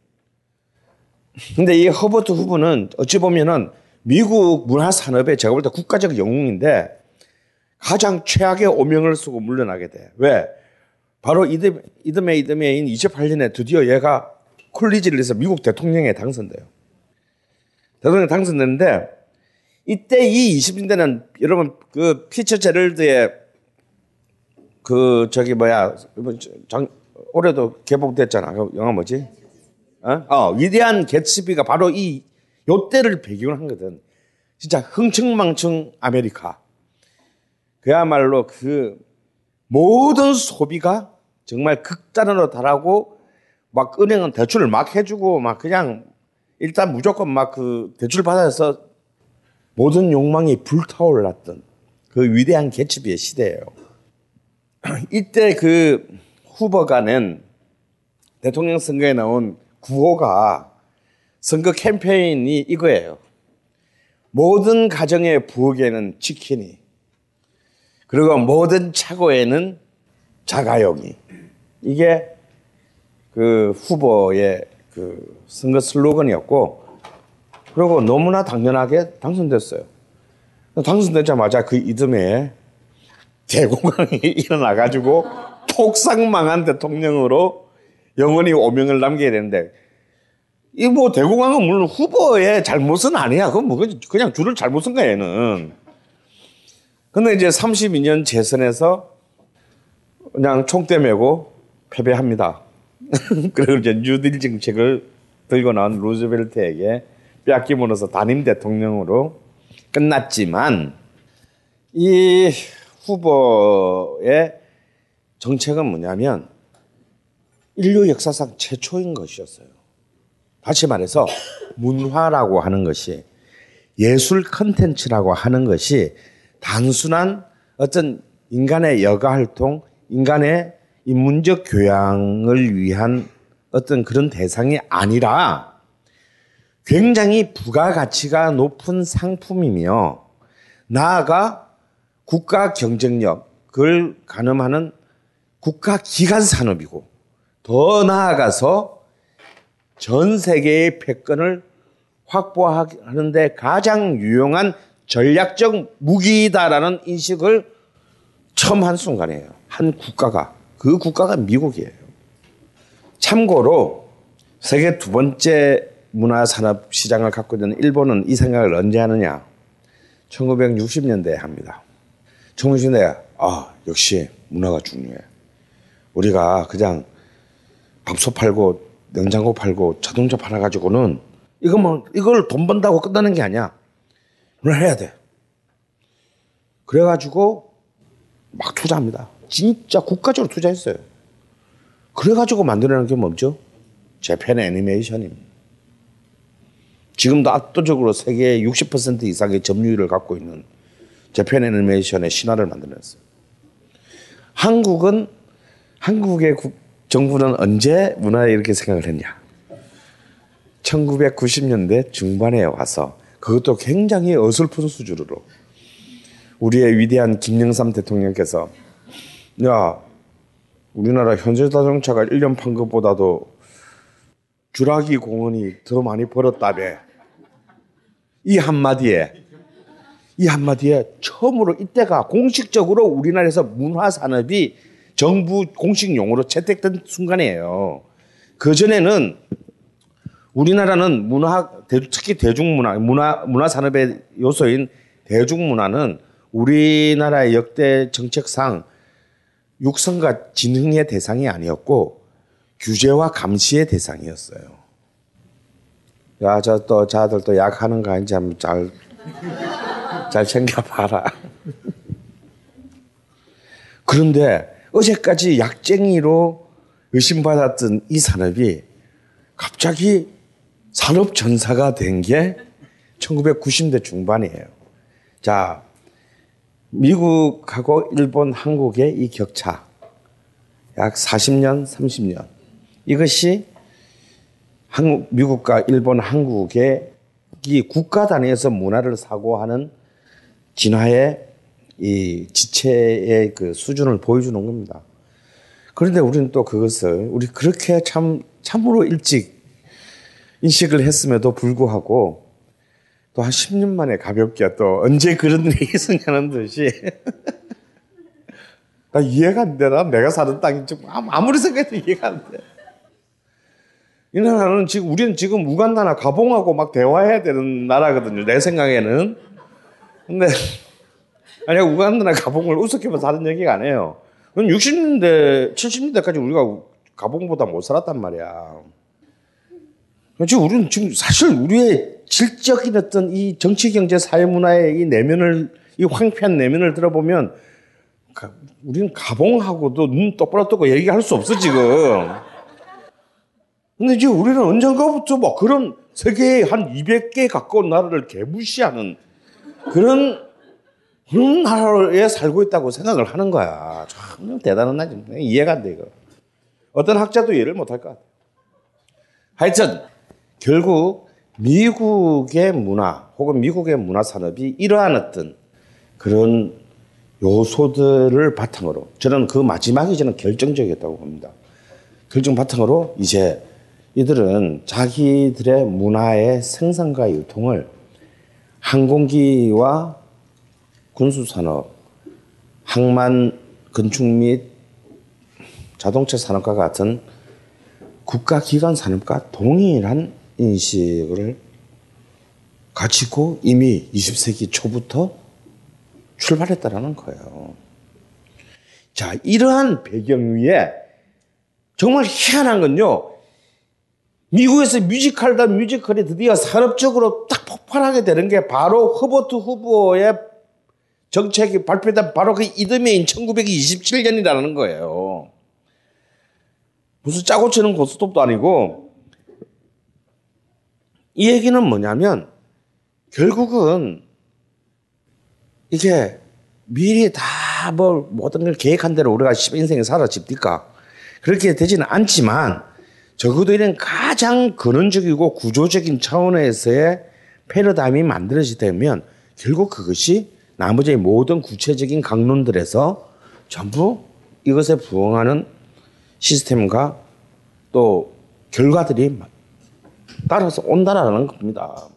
[SPEAKER 7] 근데 이 허버트 후보는 어찌 보면은 미국 문화 산업의 제가 볼 때 국가적 영웅인데 가장 최악의 오명을 쓰고 물러나게 돼. 왜? 바로 이듬, 이듬해 이듬해인 28년에 드디어 얘가 콜리지를 해서 미국 대통령에 당선돼요. 대통령 당선됐는데 이때 이 20년대는 여러분 그 피츠제럴드의 그 저기 뭐야 장, 올해도 개봉됐잖아. 그 영화 뭐지? 어? 어 위대한 개츠비가 바로 이 요때를 배경으로 한 거든. 진짜 흥청망청 아메리카. 그야말로 그 모든 소비가 정말 극단으로 달하고 막 은행은 대출을 막 해주고 막 그냥 일단 무조건 막 그 대출 받아서 모든 욕망이 불타올랐던 그 위대한 개츠비의 시대예요. 이때 그 후보가 낸 대통령 선거에 나온 구호가 선거 캠페인이 이거예요. 모든 가정의 부엌에는 치킨이 그리고 모든 차고에는 자가용이 이게 그 후보의 그 선거 슬로건이었고 그리고 너무나 당연하게 당선됐어요. 당선되자마자 그 이듬해에 대공황이 일어나가지고 폭삭망한 대통령으로 영원히 오명을 남겨야 되는데 이 뭐 대공황은 물론 후보의 잘못은 아니야. 그건 뭐 그냥 줄을 잘못 쓴 거야 얘는. 근데 이제 32년 재선에서 그냥 총대 메고 패배합니다. 그리고 이제 뉴딜 정책을 들고 나온 루즈벨트에게 뺏기면서 단임 대통령으로 끝났지만 이 후보의 정책은 뭐냐면 인류 역사상 최초인 것이었어요. 다시 말해서 문화라고 하는 것이 예술 컨텐츠라고 하는 것이 단순한 어떤 인간의 여가 활동, 인간의 인문적 교양을 위한 어떤 그런 대상이 아니라 굉장히 부가가치가 높은 상품이며 나아가 국가 경쟁력을 가늠하는 국가 기관 산업이고 더 나아가서 전 세계의 패권을 확보하는데 가장 유용한 전략적 무기다라는 인식을 처음 한 순간이에요. 한 국가가. 그 국가가 미국이에요. 참고로 세계 두 번째 문화산업 시장을 갖고 있는 일본은 이 생각을 언제 하느냐? 1960년대에 합니다. 1960년대에 아 역시 문화가 중요해. 우리가 그냥 밥솥 팔고 냉장고 팔고 자동차 팔아가지고는 이거 뭐 이걸 돈 번다고 끝나는 게 아니야. 오늘 해야 돼. 그래가지고 막 투자합니다. 진짜 국가적으로 투자했어요. 그래가지고 만들어낸 게 뭐죠? 재팬 애니메이션입니다. 지금도 압도적으로 세계의 60% 이상의 점유율을 갖고 있는 재팬 애니메이션의 신화를 만들어냈어요. 한국은 한국의 국, 정부는 언제 문화에 이렇게 생각을 했냐? 1990년대 중반에 와서 그것도 굉장히 어설픈 수준으로 우리의 위대한 김영삼 대통령께서 야 우리나라 현대 자동차가 1년 판 것보다도 주라기 공원이 더 많이 벌었다며 이 한마디에 이 한마디에 처음으로 이때가 공식적으로 우리나라에서 문화 산업이 정부 공식 용어로 채택된 순간이에요. 그 전에는 우리나라는 문화 대- 특히 대중문화 문화 문화 산업의 요소인 대중문화는 우리나라의 역대 정책상 육성과 진흥의 대상이 아니었고 규제와 감시의 대상이었어요. 야, 저 또 자들 또 약하는 거 아닌지 한번 잘, 잘 챙겨봐라. 그런데 어제까지 약쟁이로 의심받았던 이 산업이 갑자기 산업 전사가 된 게 1990대 중반이에요. 자, 미국하고 일본, 한국의 이 격차 약 40년, 30년 이것이 한국, 미국과 일본, 한국의 이 국가 단위에서 문화를 사고하는 진화의 이 지체의 그 수준을 보여주는 겁니다. 그런데 우리는 또 그것을 우리 그렇게 참 참으로 일찍 인식을 했음에도 불구하고 또 한 10년 만에 가볍게 또 언제 그런 일이 있었냐는 듯이 나 이해가 안 돼. 나 내가 사는 땅이 좀 아무- 아무리 생각해도 이해가 안 돼. 이 나라는 지금 우리는 지금 우간다나 가봉하고 막 대화해야 되는 나라거든요. 내 생각에는. 근데 아니 우간다나 가봉을 우습게만 하는 얘기가 아니에요. 60년대, 70년대까지 우리가 가봉보다 못 살았단 말이야. 지금 우리는 지금 사실 우리의 질적인 어떤 이 정치, 경제, 사회, 문화의 이 내면을 이 황폐한 내면을 들어보면 가- 우리는 가봉하고도 눈 똑바로 뜨고 얘기할 수 없어 지금. 근데 이제 우리는 언젠가부터 뭐 그런 세계에 한 200개 가까운 나라를 개무시하는 그런 그런 나라에 살고 있다고 생각을 하는 거야. 참 대단한 나지. 이해가 안 돼 이거. 어떤 학자도 이해를 못할 것 같아. 하여튼 결국 미국의 문화 혹은 미국의 문화 산업이 이러한 어떤 그런 요소들을 바탕으로 저는 그 마지막이 저는 결정적이었다고 봅니다. 결정 바탕으로 이제 이들은 자기들의 문화의 생산과 유통을 항공기와 군수산업, 항만 건축 및 자동차 산업과 같은 국가기관 산업과 동일한 인식을 가지고 이미 20세기 초부터 출발했다라는 거예요. 자, 이러한 배경 위에 정말 희한한 건요. 미국에서 뮤지컬다 뮤지컬이 드디어 산업적으로 딱 폭발하게 되는 게 바로 허버트 후보의 정책이 발표된 바로 그 이듬해인 1927년이라는 거예요. 무슨 짜고 치는 고스톱도 아니고 이 얘기는 뭐냐면 결국은 이게 미리 다뭐 모든 걸 계획한 대로 우리가 인생에 살아집니까? 그렇게 되지는 않지만 적어도 이런 가장 근원적이고 구조적인 차원에서의 패러다임이 만들어지다면 결국 그것이 나머지 모든 구체적인 강론들에서 전부 이것에 부응하는 시스템과 또 결과들이 따라서 온다라는 겁니다.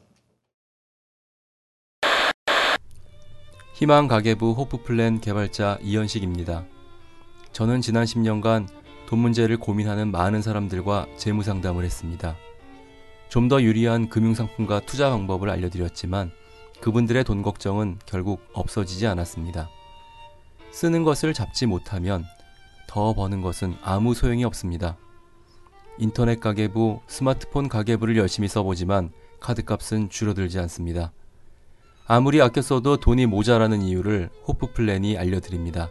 [SPEAKER 8] 희망 가계부 호프플랜 개발자 이현식입니다. 저는 지난 10년간 돈 문제를 고민하는 많은 사람들과 재무 상담을 했습니다. 좀 더 유리한 금융상품과 투자 방법을 알려드렸지만 그분들의 돈 걱정은 결국 없어지지 않았습니다. 쓰는 것을 잡지 못하면 더 버는 것은 아무 소용이 없습니다. 인터넷 가계부, 스마트폰 가계부를 열심히 써보지만 카드값은 줄어들지 않습니다. 아무리 아껴 써도 돈이 모자라는 이유를 호프 플랜이 알려드립니다.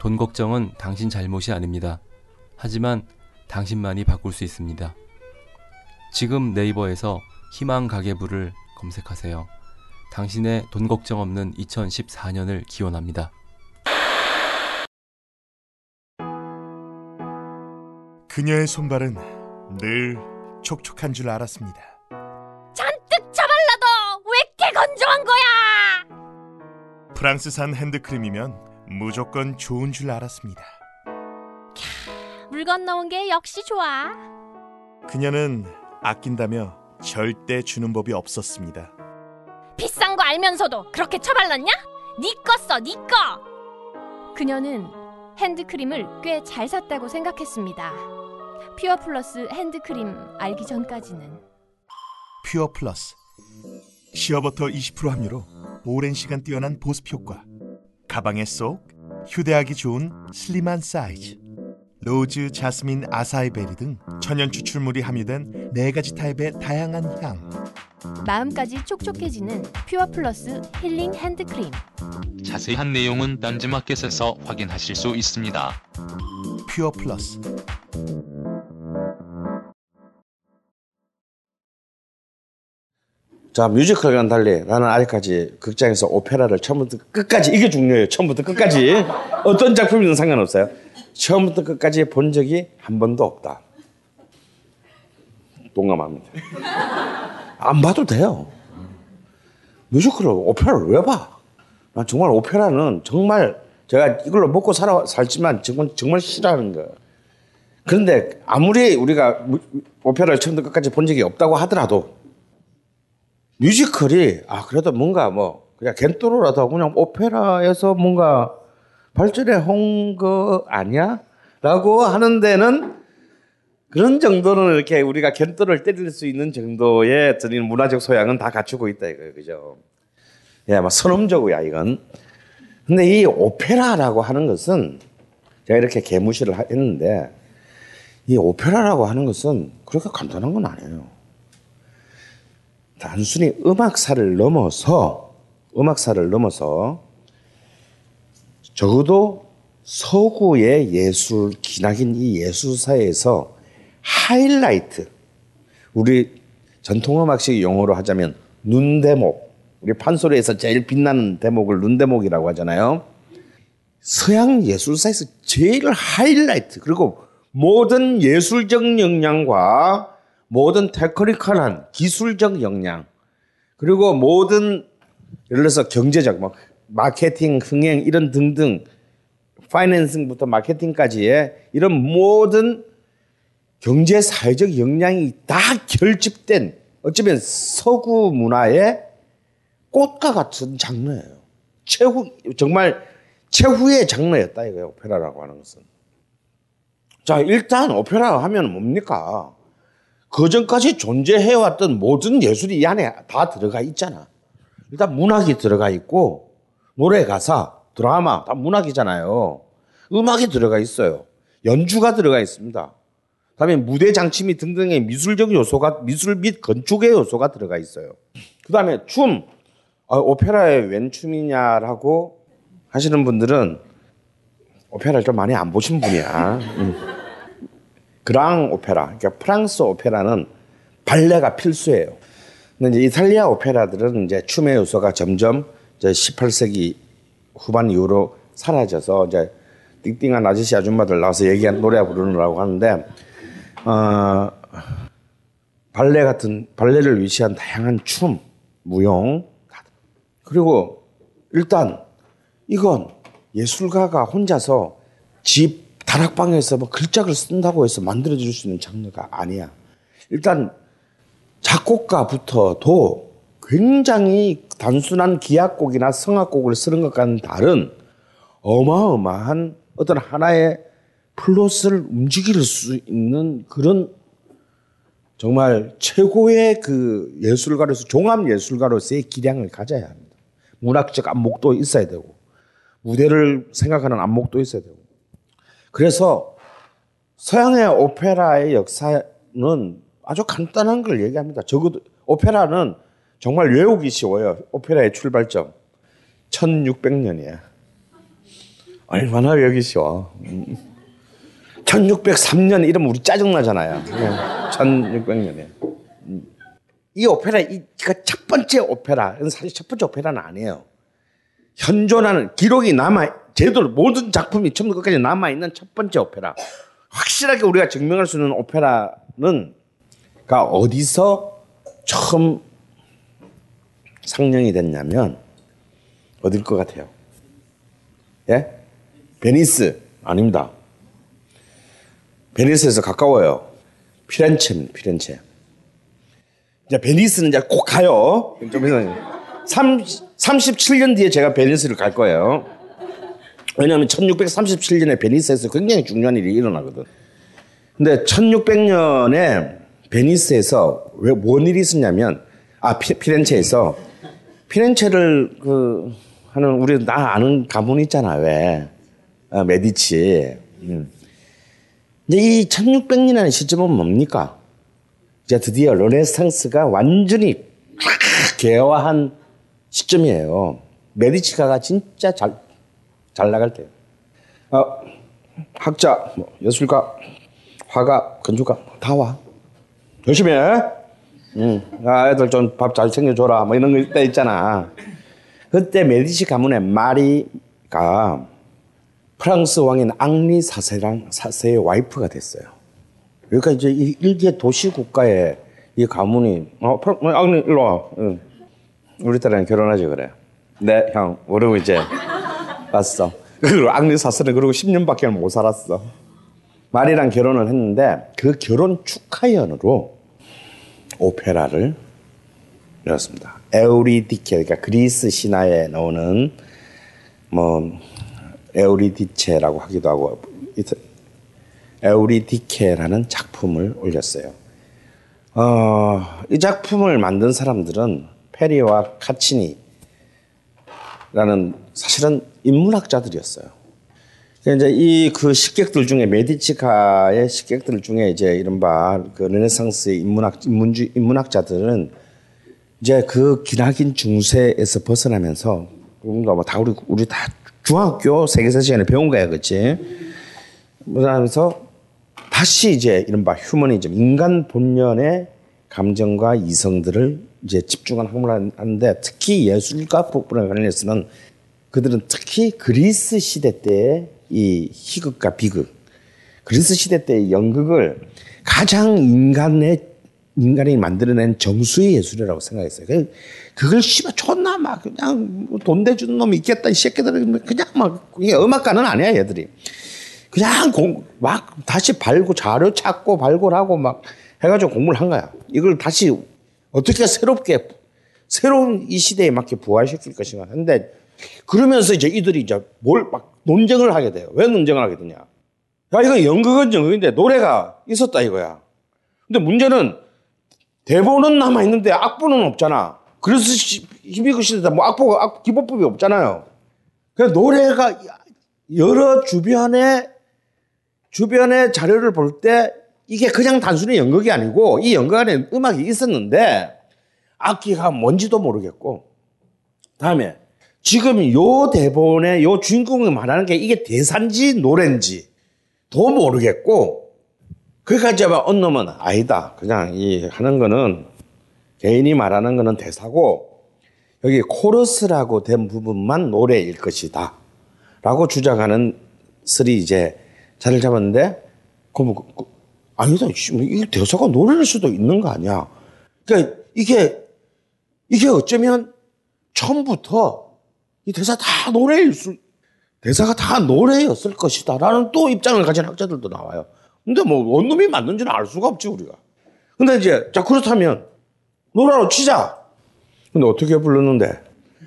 [SPEAKER 8] 돈 걱정은 당신 잘못이 아닙니다. 하지만 당신만이 바꿀 수 있습니다. 지금 네이버에서 희망 가계부를 검색하세요. 당신의 돈 걱정 없는 2014년을 기원합니다.
[SPEAKER 9] 그녀의 손발은 늘 촉촉한 줄 알았습니다.
[SPEAKER 10] 잔뜩 쳐발라도 왜 이렇게 건조한 거야?
[SPEAKER 9] 프랑스산 핸드크림이면 무조건 좋은 줄 알았습니다.
[SPEAKER 10] 물 건너온 게 역시 좋아.
[SPEAKER 9] 그녀는 아낀다며 절대 주는 법이 없었습니다.
[SPEAKER 10] 비싼 거 알면서도 그렇게 쳐발랐냐? 니꺼 써, 니꺼. 그녀는 핸드크림을 꽤 잘 샀다고 생각했습니다. 퓨어 플러스 핸드크림 알기 전까지는.
[SPEAKER 9] 퓨어 플러스 시어버터 20% 함유로 오랜 시간 뛰어난 보습 효과 가방에 쏙 휴대하기 좋은 슬림한 사이즈 로즈, 자스민, 아사이베리 등 천연 추출물이 함유된 네 가지 타입의 다양한 향
[SPEAKER 10] 마음까지 촉촉해지는 퓨어 플러스 힐링 핸드크림.
[SPEAKER 5] 자세한 내용은 딴지마켓에서 확인하실 수 있습니다.
[SPEAKER 9] 퓨어 플러스
[SPEAKER 7] 자 뮤지컬과는 달리 나는 아직까지 극장에서 오페라를 처음부터 끝까지 이게 중요해요. 처음부터 끝까지 어떤 작품이든 상관없어요. 처음부터 끝까지 본 적이 한 번도 없다. 동감합니다. 안 봐도 돼요. 뮤지컬을 오페라를 왜 봐? 난 정말 오페라는 정말 제가 이걸로 먹고 살아 살지만 정말 정말 싫어하는 거예요. 그런데 아무리 우리가 무- 오페라를 처음부터 끝까지 본 적이 없다고 하더라도 뮤지컬이 아 그래도 뭔가 뭐 그냥 겐토로라도 그냥 오페라에서 뭔가 발전해 온거 아니야? 라고 하는 데는 그런 정도는 이렇게 우리가 겐토를 때릴 수 있는 정도의 어떤 문화적 소양은 다 갖추고 있다 이거예요. 그죠? 예, 막 선험적이야 이건. 근데 이 오페라라고 하는 것은 제가 이렇게 개무시를 하- 했는데 이 오페라라고 하는 것은 그렇게 간단한 건 아니에요. 단순히 음악사를 넘어서 음악사를 넘어서 적어도 서구의 예술 기나긴 이 예술사에서 하이라이트 우리 전통음악식 용어로 하자면 눈대목 우리 판소리에서 제일 빛나는 대목을 눈대목이라고 하잖아요. 서양 예술사에서 제일 하이라이트 그리고 모든 예술적 역량과 모든 테크니컬한 기술적 역량 그리고 모든 예를 들어서 경제적 뭐 마케팅 흥행 이런 등등 파이낸싱부터 마케팅까지의 이런 모든 경제 사회적 역량이 다 결집된 어쩌면 서구 문화의 꽃과 같은 장르예요. 최후 정말 최후의 장르였다 이거예요. 오페라라고 하는 것은. 자 일단 오페라 하면 뭡니까? 그 전까지 존재해왔던 모든 예술이 이 안에 다 들어가 있잖아. 일단 문학이 들어가 있고 노래 가사, 드라마 다 문학이잖아요. 음악이 들어가 있어요. 연주가 들어가 있습니다. 그다음에 무대 장치 및 등등의 미술적 요소가 미술 및 건축의 요소가 들어가 있어요. 그 다음에 춤 아, 오페라에 웬 춤이냐라고 하시는 분들은 오페라를 좀 많이 안 보신 분이야. 음. 그랑 오페라, 그러니까 프랑스 오페라는 발레가 필수예요. 근데 이제 이탈리아 오페라들은 이제 춤의 요소가 점점 이제 18세기 후반 이후로 사라져서 이제 띵띵한 아저씨 아줌마들 나와서 얘기한 노래 부르느라고 하는데 어, 발레 같은 발레를 위시한 다양한 춤, 무용 그리고 일단 이건 예술가가 혼자서 집 다락방에서 뭐 글자를 쓴다고 해서 만들어줄 수 있는 장르가 아니야. 일단 작곡가부터도 굉장히 단순한 기악곡이나 성악곡을 쓰는 것과는 다른 어마어마한 어떤 하나의 플롯을 움직일 수 있는 그런 정말 최고의 그 예술가로서 종합 예술가로서의 기량을 가져야 합니다. 문학적 안목도 있어야 되고 무대를 생각하는 안목도 있어야 되고 그래서 서양의 오페라의 역사는 아주 간단한 걸 얘기합니다. 적어도 오페라는 정말 외우기 쉬워요. 오페라의 출발점 1600년이야. 얼마나 외우기 쉬워. 1603년 이러면 우리 짜증나잖아요. 1600년에. 이 오페라, 이가 첫 번째 오페라. 사실 첫 번째 오페라는 아니에요. 현존하는 기록이 남아, 제대로 모든 작품이 처음부터 끝까지 남아있는 첫 번째 오페라. 확실하게 우리가 증명할 수 있는 오페라는 가 어디서 처음 상영이 됐냐면 어딜 것 같아요? 예? 베니스 아닙니다. 베니스에서 가까워요. 피렌체입니다. 피렌체. 이제 베니스는 이제 꼭 가요. 좀 있으면 37년 뒤에 제가 베니스를 갈 거예요. 왜냐하면 1637년에 베니스에서 굉장히 중요한 일이 일어나거든. 근데 1600년에 베니스에서 왜 뭔 일이 있었냐면 아 피, 피렌체에서 피렌체를 그 하는 우리 나 아는 가문 있잖아 왜 아, 메디치. 음. 이제 이 1600년이라는 시점은 뭡니까? 이제 드디어 르네상스가 완전히 개화한 시점이에요. 메디치가가 진짜 잘, 잘 나갈 때요. 어, 학자, 뭐 예술가, 화가, 건축가 다 와. 열심히 해. 응. 아, 애들 좀 밥 잘 챙겨줘라. 뭐 이런 거 때 있잖아. 그때 메디치 가문의 마리가 프랑스 왕인 앙리 사세랑 사세의 와이프가 됐어요. 그러니까 이제 이 일개 도시 국가의 이 가문이 어, 프랑, 앙리 일로 와. 응. 우리 딸이랑 결혼하지 그래. 네, 형. 그러고 이제 왔어. 그리고 앙리 사세는 그러고 10년밖에 못 살았어. 말이랑 결혼을 했는데 그 결혼 축하연으로 오페라를 열었습니다. 에우리디케, 그러니까 그리스 신화에 나오는 뭐 에우리디체라고 하기도 하고 에우리디케라는 작품을 올렸어요. 어, 이 작품을 만든 사람들은 페리와 카치니라는 사실은 인문학자들이었어요. 이제 이 그 식객들 중에 메디치카의 식객들 중에 이제 이른바 그 르네상스의 인문학 인문주 인문학자들은 이제 그 기나긴 중세에서 벗어나면서 뭔가 뭐다 우리 우리 다 중학교 세계사 시간에 배운 거야, 그렇지? 그러면서 다시 이제 이른바 휴머니즘 인간 본연의 감정과 이성들을 이제 집중한 학문을 하는데 특히 예술가 부분에 관련해서는 그들은 특히 그리스 시대 때의 이 희극과 비극, 그리스 시대 때의 연극을 가장 인간의 인간이 만들어낸 정수의 예술이라고 생각했어요. 그걸 씨발 존나 막 그냥 돈 대주는 놈이 있겠다 이 새끼들은 그냥 막 음악가는 아니야 얘들이 그냥 공, 막 다시 발굴 자료 찾고 발굴하고 막 해가지고 공부를 한 거야. 이걸 다시 어떻게 새롭게 새로운 이 시대에 맞게 부활시킬 것인가 했는데 그러면서 이제 이들이 이제 뭘 막 논쟁을 하게 돼요. 왜 논쟁을 하게 되냐? 야 이거 연극은 연극인데 노래가 있었다 이거야. 근데 문제는 대본은 남아 있는데 악보는 없잖아. 그래서 히비그 시대다 뭐 악보가 악, 기본법이 없잖아요. 그래서 노래가 여러 주변에 주변의 자료를 볼 때 이게 그냥 단순히 연극이 아니고 이 연극 안에 음악이 있었는데 악기가 뭔지도 모르겠고 다음에 지금 요 대본에 요 주인공이 말하는 게 이게 대사인지 노래인지 도 모르겠고 그러니까 이제 어느 놈은 아니다. 그냥 이 하는 거는 개인이 말하는 거는 대사고 여기 코러스라고 된 부분만 노래일 것이다. 라고 주장하는 슬이 이제 자리를 잡았는데 그럼 그, 아니다. 이 대사가 노래일 수도 있는 거 아니야. 그러니까 이게 이게 어쩌면 처음부터 이 대사 다 노래일 수 대사가 다 노래였을 것이다 라는 또 입장을 가진 학자들도 나와요. 근데 뭐 원놈이 맞는지는 알 수가 없지 우리가. 근데 이제 자 그렇다면 노래로 치자. 근데 어떻게 불렀는데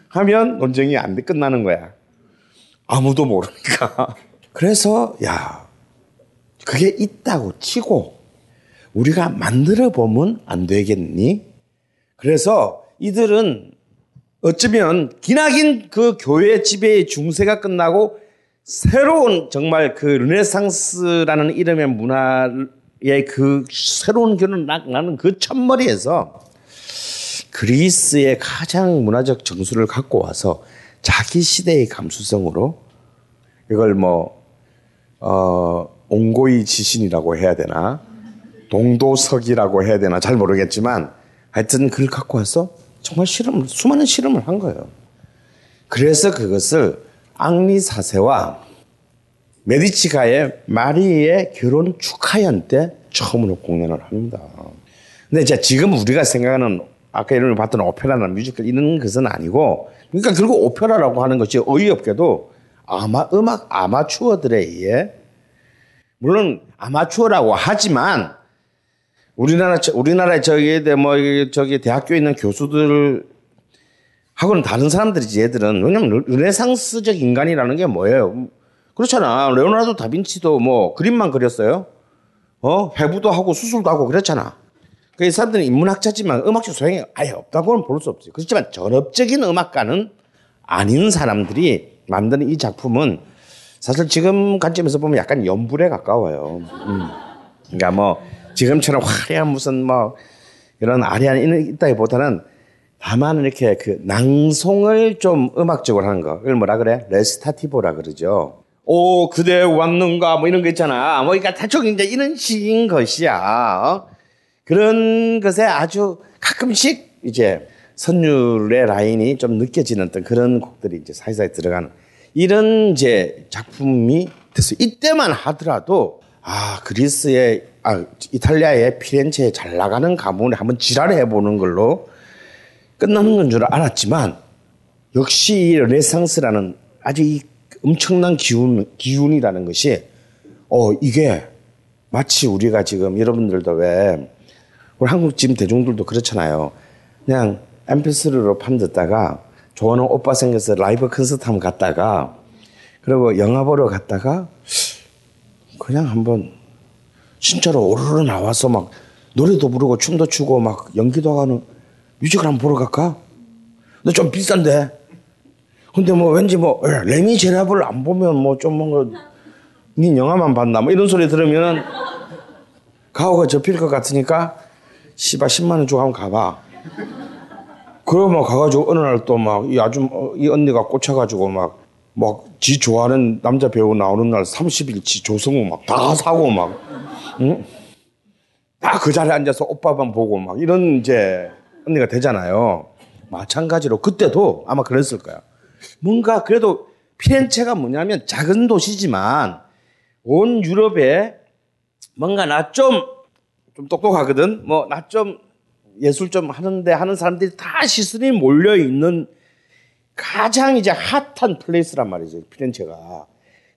[SPEAKER 7] 하면 논쟁이 안돼 끝나는 거야. 아무도 모르니까. 그래서 야 그게 있다고 치고 우리가 만들어 보면 안 되겠니? 그래서 이들은 어쩌면 기나긴 그 교회 지배의 중세가 끝나고 새로운 정말 그 르네상스라는 이름의 문화의 그 새로운 결혼 나는 그 첫머리에서 그리스의 가장 문화적 정수를 갖고 와서 자기 시대의 감수성으로 이걸 뭐, 어, 옹고이 지신이라고 해야 되나, 동도석이라고 해야 되나 잘 모르겠지만 하여튼 그걸 갖고 와서 정말 실험, 수많은 실험을 한 거예요. 그래서 그것을 앙리 사세와 메디치가의 마리의 결혼 축하연 때 처음으로 공연을 합니다. 근데 이제 지금 우리가 생각하는 아까 이름을 봤던 오페라나 뮤지컬 이런 것은 아니고 그러니까 결국 오페라라고 하는 것이 어이없게도 아마 음악 아마추어들에 의해 물론 아마추어라고 하지만 우리나라 우리나라에 저기 뭐 저기 대학교에 있는 교수들 하고는 다른 사람들이지 얘들은 왜냐면 르네상스적 인간이라는 게 뭐예요? 그렇잖아. 레오나르도 다빈치도 뭐 그림만 그렸어요. 어? 해부도 하고 수술도 하고 그랬잖아. 그 사람들은 인문학자지만 음악적 소양이 아예 없다고는 볼 수 없어요. 그렇지만 전업적인 음악가는 아닌 사람들이 만드는 이 작품은 사실 지금 관점에서 보면 약간 연불에 가까워요. 음. 그러니까 뭐 지금처럼 화려한 무슨 뭐 이런 아리한 이런 있다기보다는 다만 이렇게 그 낭송을 좀 음악적으로 하는 거. 그걸 뭐라 그래? 레스타티보라 그러죠. 오 그대 왔는가 뭐 이런 거 있잖아. 뭐 그러니까 대충 이제 이런 식인 것이야. 어? 그런 것에 아주 가끔씩 이제 선율의 라인이 좀 느껴지는 어떤 그런 곡들이 이제 사이사이 들어가는 이런 이제 작품이 됐어요. 이때만 하더라도 아 그리스의 아 이탈리아의 피렌체에 잘 나가는 가문에 한번 지랄해 보는 걸로 끝나는 건 줄 알았지만 역시 이 레상스라는 아주 이 엄청난 기운 기운이라는 것이 어 이게 마치 우리가 지금 여러분들도 왜 우리 한국 지금 대중들도 그렇잖아요. 그냥 MP3로 판 듣다가 좋아하는 오빠 생겨서 라이브 콘서트 한번 갔다가 그리고 영화 보러 갔다가 그냥 한번 진짜로 오르르 나와서 막 노래도 부르고 춤도 추고 막 연기도 하는 뮤지컬 한번 보러 갈까? 근데 좀 비싼데. 근데 뭐 왠지 뭐 레미제라블 안 보면 뭐 좀 뭔가 네 영화만 봤나 뭐 이런 소리 들으면 가오가 접힐 것 같으니까 씨발 10만 원 주고 한번 가봐. 그러면 가가지고 어느 날 또 막 이 아줌 이 언니가 꽂혀가지고 막 막 지 좋아하는 남자 배우 나오는 날 30일치 조성우 막 다 사고 막 응? 다 그 자리에 앉아서 오빠만 보고 막 이런 이제 언니가 되잖아요. 마찬가지로 그때도 아마 그랬을 거야. 뭔가 그래도 피렌체가 뭐냐면 작은 도시지만 온 유럽에 뭔가 나 좀 좀 똑똑하거든. 뭐 나 좀 예술 좀 하는데 하는 사람들이 다 시선이 몰려 있는 가장 이제 핫한 플레이스란 말이죠. 피렌체가.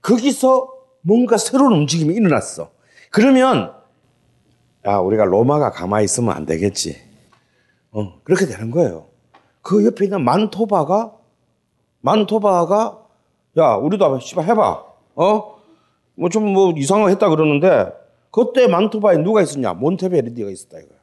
[SPEAKER 7] 거기서 뭔가 새로운 움직임이 일어났어. 그러면 야, 우리가 로마가 가만히 있으면 안 되겠지. 어, 그렇게 되는 거예요. 그 옆에 있는 만토바가 만토바가 야, 우리도 씨발 해봐. 어? 뭐 좀 뭐 이상한 거 했다 그러는데 그때 만토바에 누가 있었냐? 몬테베르디가 있었다 이거야.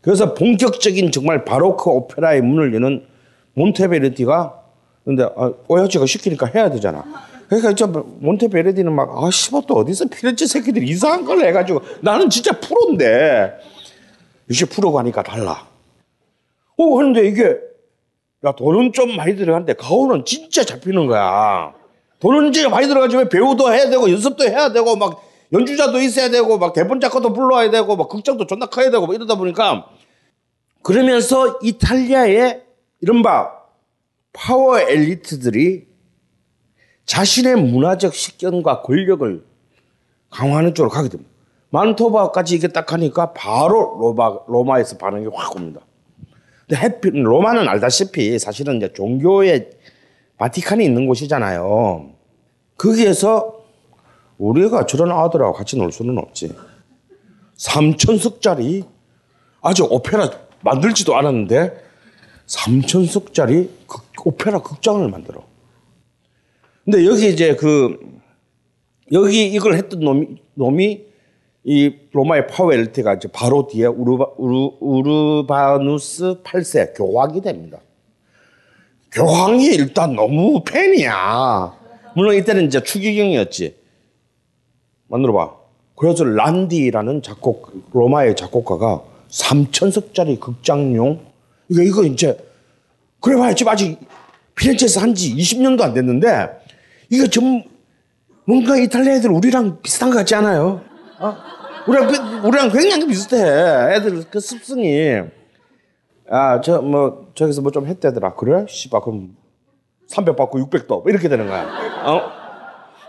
[SPEAKER 7] 그래서 본격적인 정말 바로크 오페라의 문을 여는 몬테베르디가 근데 아, 오야지가 시키니까 해야 되잖아. 그러니까 진짜 몬테베르디는 막 아, 씨발 또 어디서 피렌체 새끼들이 이상한 걸 해가지고 나는 진짜 프로인데 역시 프로가 하니까 달라. 어, 그런데 이게 야 돈은 좀 많이 들어가는데 가오는 진짜 잡히는 거야. 돈은 진짜 많이 들어가지만 배우도 해야 되고 연습도 해야 되고 막 연주자도 있어야 되고 막 대본 작가도 불러와야 되고 막 극장도 존나 커야 되고 막 이러다 보니까 그러면서 이탈리아의 이른바 파워 엘리트들이 자신의 문화적 식견과 권력을 강화하는 쪽으로 가게 됩니다. 만토바까지 이게 딱 하니까 바로 로마, 로마에서 반응이 확 옵니다. 근데 해피, 로마는 알다시피 사실은 이제 종교의 바티칸이 있는 곳이잖아요. 거기에서 우리가 저런 아들하고 같이 놀 수는 없지. 3천석짜리 아직 오페라 만들지도 않았는데 3천석짜리 오페라 극장을 만들어. 근데 여기 이제 그 여기 이걸 했던 놈이 놈이 이 로마의 파웰트가 이제 바로 뒤에 우르바, 우르, 우르 바누스 8세 교황이 됩니다. 교황이 일단 너무 팬이야. 물론 이때는 이제 추기경이었지. 만들어 봐. 그래서 란디라는 작곡, 로마의 작곡가가 3천석짜리 극장용, 이거, 이거 이제, 그래 봐야 지금 아직 피렌체에서 한 지 20년도 안 됐는데, 이거 좀, 뭔가 이탈리아 애들 우리랑 비슷한 것 같지 않아요? 어? 우리랑, 우리랑 굉장히 비슷해. 애들 그 습성이. 아, 저, 뭐, 저기서 뭐 좀 했대더라. 그래? 씨발, 그럼 300 받고 600 더. 뭐 이렇게 되는 거야. 어?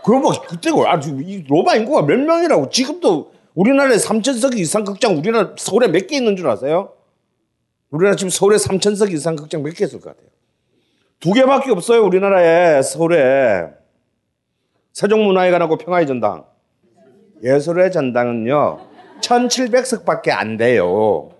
[SPEAKER 7] 그럼 뭐, 그때고, 아, 이 로마 인구가 몇 명이라고. 지금도 우리나라에 3천석 이상 극장, 우리나라 서울에 몇 개 있는 줄 아세요? 우리나라 지금 서울에 3천석 이상 극장 몇 개 있을 것 같아요? 두 개밖에 없어요, 우리나라에, 서울에. 세종문화회관하고 평화의 전당. 예술의 전당은요, 1700석밖에 안 돼요.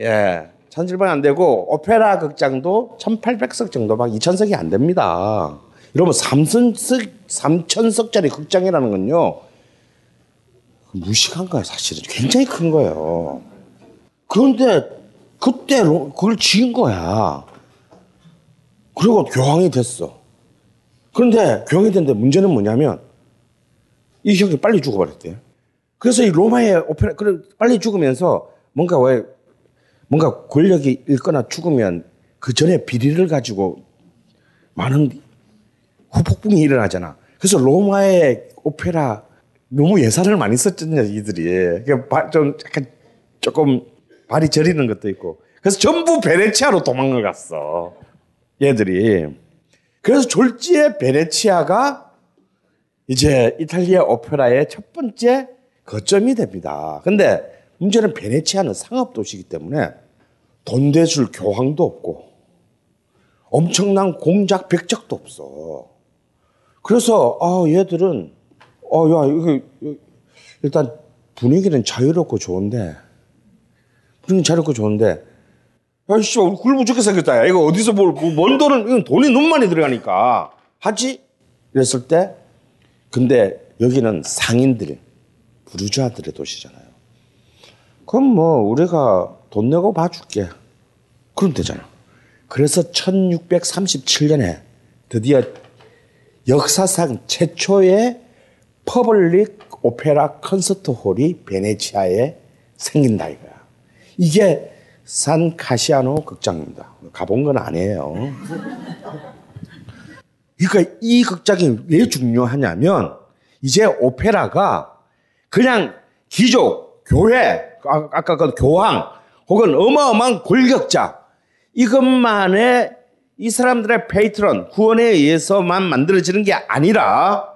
[SPEAKER 7] 예. 1700안 안 되고, 오페라 극장도 1800석 정도밖에, 2000석이 안 됩니다. 이러면 3천석, 3천석짜리 극장이라는 건요, 무식한 거예요, 사실은. 굉장히 큰 거예요. 그런데 그때 로- 그걸 지은 거야. 그리고 교황이 됐어. 그런데 교황이 됐는데 문제는 뭐냐면 이 형이 빨리 죽어버렸대. 그래서 이 로마의 오페라 그래 빨리 죽으면서 뭔가 왜 뭔가 권력이 잃거나 죽으면 그 전에 비리를 가지고 많은 후폭풍이 일어나잖아. 그래서 로마의 오페라 너무 예산을 많이 썼잖냐 이들이. 그러니까 바- 좀 약간 조금 발이 저리는 것도 있고. 그래서 전부 베네치아로 도망을 갔어. 얘들이. 그래서 졸지에 베네치아가 이제 이탈리아 오페라의 첫 번째 거점이 됩니다. 근데 문제는 베네치아는 상업 도시이기 때문에 돈 대줄 교황도 없고 엄청난 공작 백작도 없어. 그래서 아 얘들은 어야 이거 이거 일단 분위기는 자유롭고 좋은데 분위기 자유롭고 좋은데 야 씨, 우리 굶어 죽게 생겼다. 야. 이거 어디서 뭘, 뭔 돈은, 이건 돈이 너무 많이 들어가니까. 하지? 이랬을 때, 근데 여기는 상인들, 부르주아들의 도시잖아요. 그럼 뭐, 우리가 돈 내고 봐줄게. 그럼 되잖아. 그래서 1637년에 드디어 역사상 최초의 public 오페라 콘서트 홀이 베네치아에 생긴다 이거야. 이게 산 카시아노 극장입니다. 가본 건 아니에요. 그러니까 이 극장이 왜 중요하냐면 이제 오페라가 그냥 기족, 교회, 아- 아까 그 교황 혹은 어마어마한 권력자 이것만의 이 사람들의 페이트런 구원에 의해서만 만들어지는 게 아니라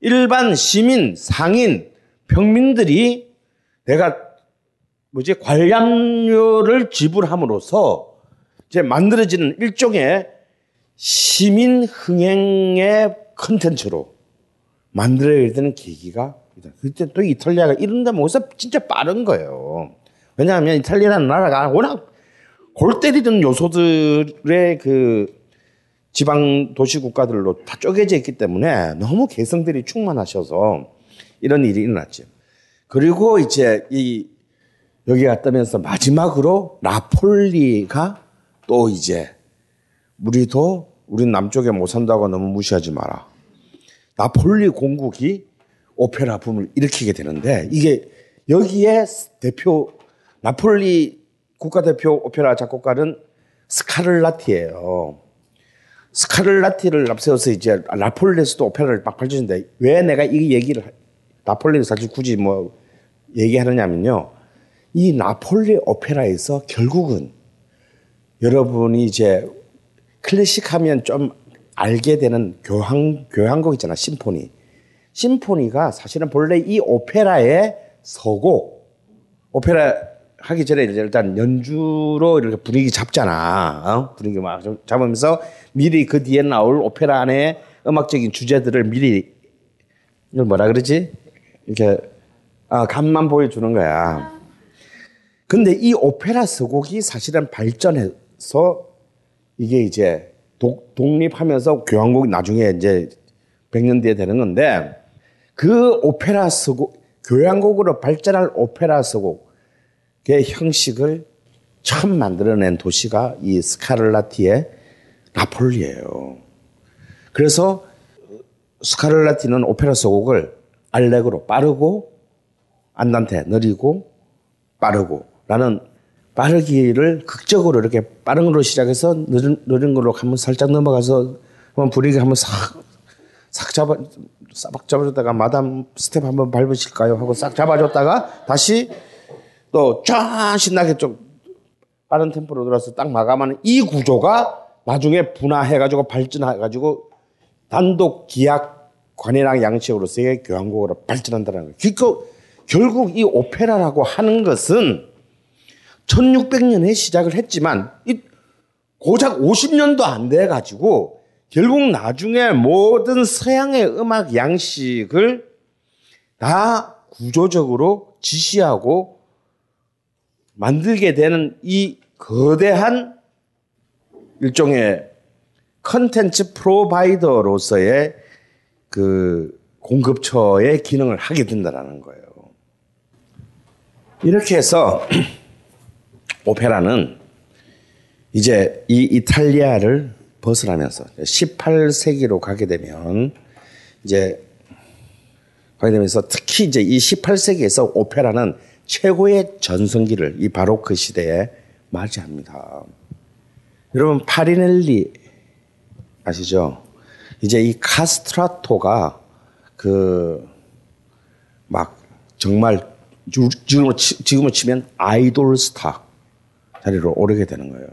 [SPEAKER 7] 일반 시민, 상인, 평민들이 내가 뭐지 관람료를 지불함으로써 이제 만들어지는 일종의 시민 흥행의 컨텐츠로 만들어야 되는 계기가. 그때 또 이탈리아가 이런 데 모여서 진짜 빠른 거예요. 왜냐하면 이탈리아라는 나라가 워낙 골 때리는 요소들의 그 지방 도시 국가들로 다 쪼개져 있기 때문에 너무 개성들이 충만하셔서 이런 일이 일어났죠. 그리고 이제 이 여기 갔다면서 마지막으로 나폴리가 또 이제 우리도 우린 남쪽에 못 산다고 너무 무시하지 마라. 나폴리 공국이 오페라 붐을 일으키게 되는데 이게 여기에 대표 나폴리 국가대표 오페라 작곡가는 스카를라티예요. 스카를라티를 앞세워서 이제 나폴리에서도 오페라를 막 펼치는데 왜 내가 이 얘기를 나폴리를 사실 굳이 뭐 얘기하느냐면요. 이 나폴리 오페라에서 결국은 여러분이 이제 클래식 하면 좀 알게 되는 교향, 교향곡 있잖아, 심포니. 심포니가 사실은 본래 이 오페라의 서곡, 오페라 하기 전에 일단 연주로 이렇게 분위기 잡잖아. 어? 분위기 막좀 잡으면서 미리 그 뒤에 나올 오페라 안에 음악적인 주제들을 미리 이걸 뭐라 그러지? 이렇게 아, 감만 보여주는 거야. 근데 이 오페라 서곡이 사실은 발전해서 이게 이제 독, 독립하면서 교향곡이 나중에 이제 100년 뒤에 되는 건데 그 오페라 서곡, 교향곡으로 발전할 오페라 서곡의 형식을 처음 만들어낸 도시가 이 스카를라티의 나폴리예요. 그래서 스카를라티는 오페라 서곡을 알렉으로 빠르고 안단테 느리고 빠르고 라는 빠르기를 극적으로 이렇게 빠른 걸로 시작해서 느린, 느린 걸로 한번 살짝 넘어가서 한번 분위기 한번 싹, 싹 잡아, 싹 잡아줬다가 마담 스텝 한번 밟으실까요? 하고 싹 잡아줬다가 다시 또 쫙 신나게 좀 빠른 템포로 들어서 딱 마감하는 이 구조가 나중에 분화해가지고 발전해가지고 단독 기악 관현악 양식으로서의 교향곡으로 발전한다는 거예요. 그러니까 결국 이 오페라라고 하는 것은 1600년에 시작을 했지만 이 고작 50년도 안 돼 가지고 결국 나중에 모든 서양의 음악 양식을 다 구조적으로 지시하고 만들게 되는 이 거대한 일종의 컨텐츠 프로바이더로서의 그 공급처의 기능을 하게 된다라는 거예요. 이렇게 해서 오페라는 이제 이 이탈리아를 벗어나면서 18세기로 가게 되면 이제 가게 되면서 특히 이제 이 18세기에서 오페라는 최고의 전성기를 이 바로크 시대에 맞이합니다. 여러분 파리넬리 아시죠? 이제 이 카스트라토가 그 막 정말 지금으로 치면 아이돌 스타 자리로 오르게 되는 거예요.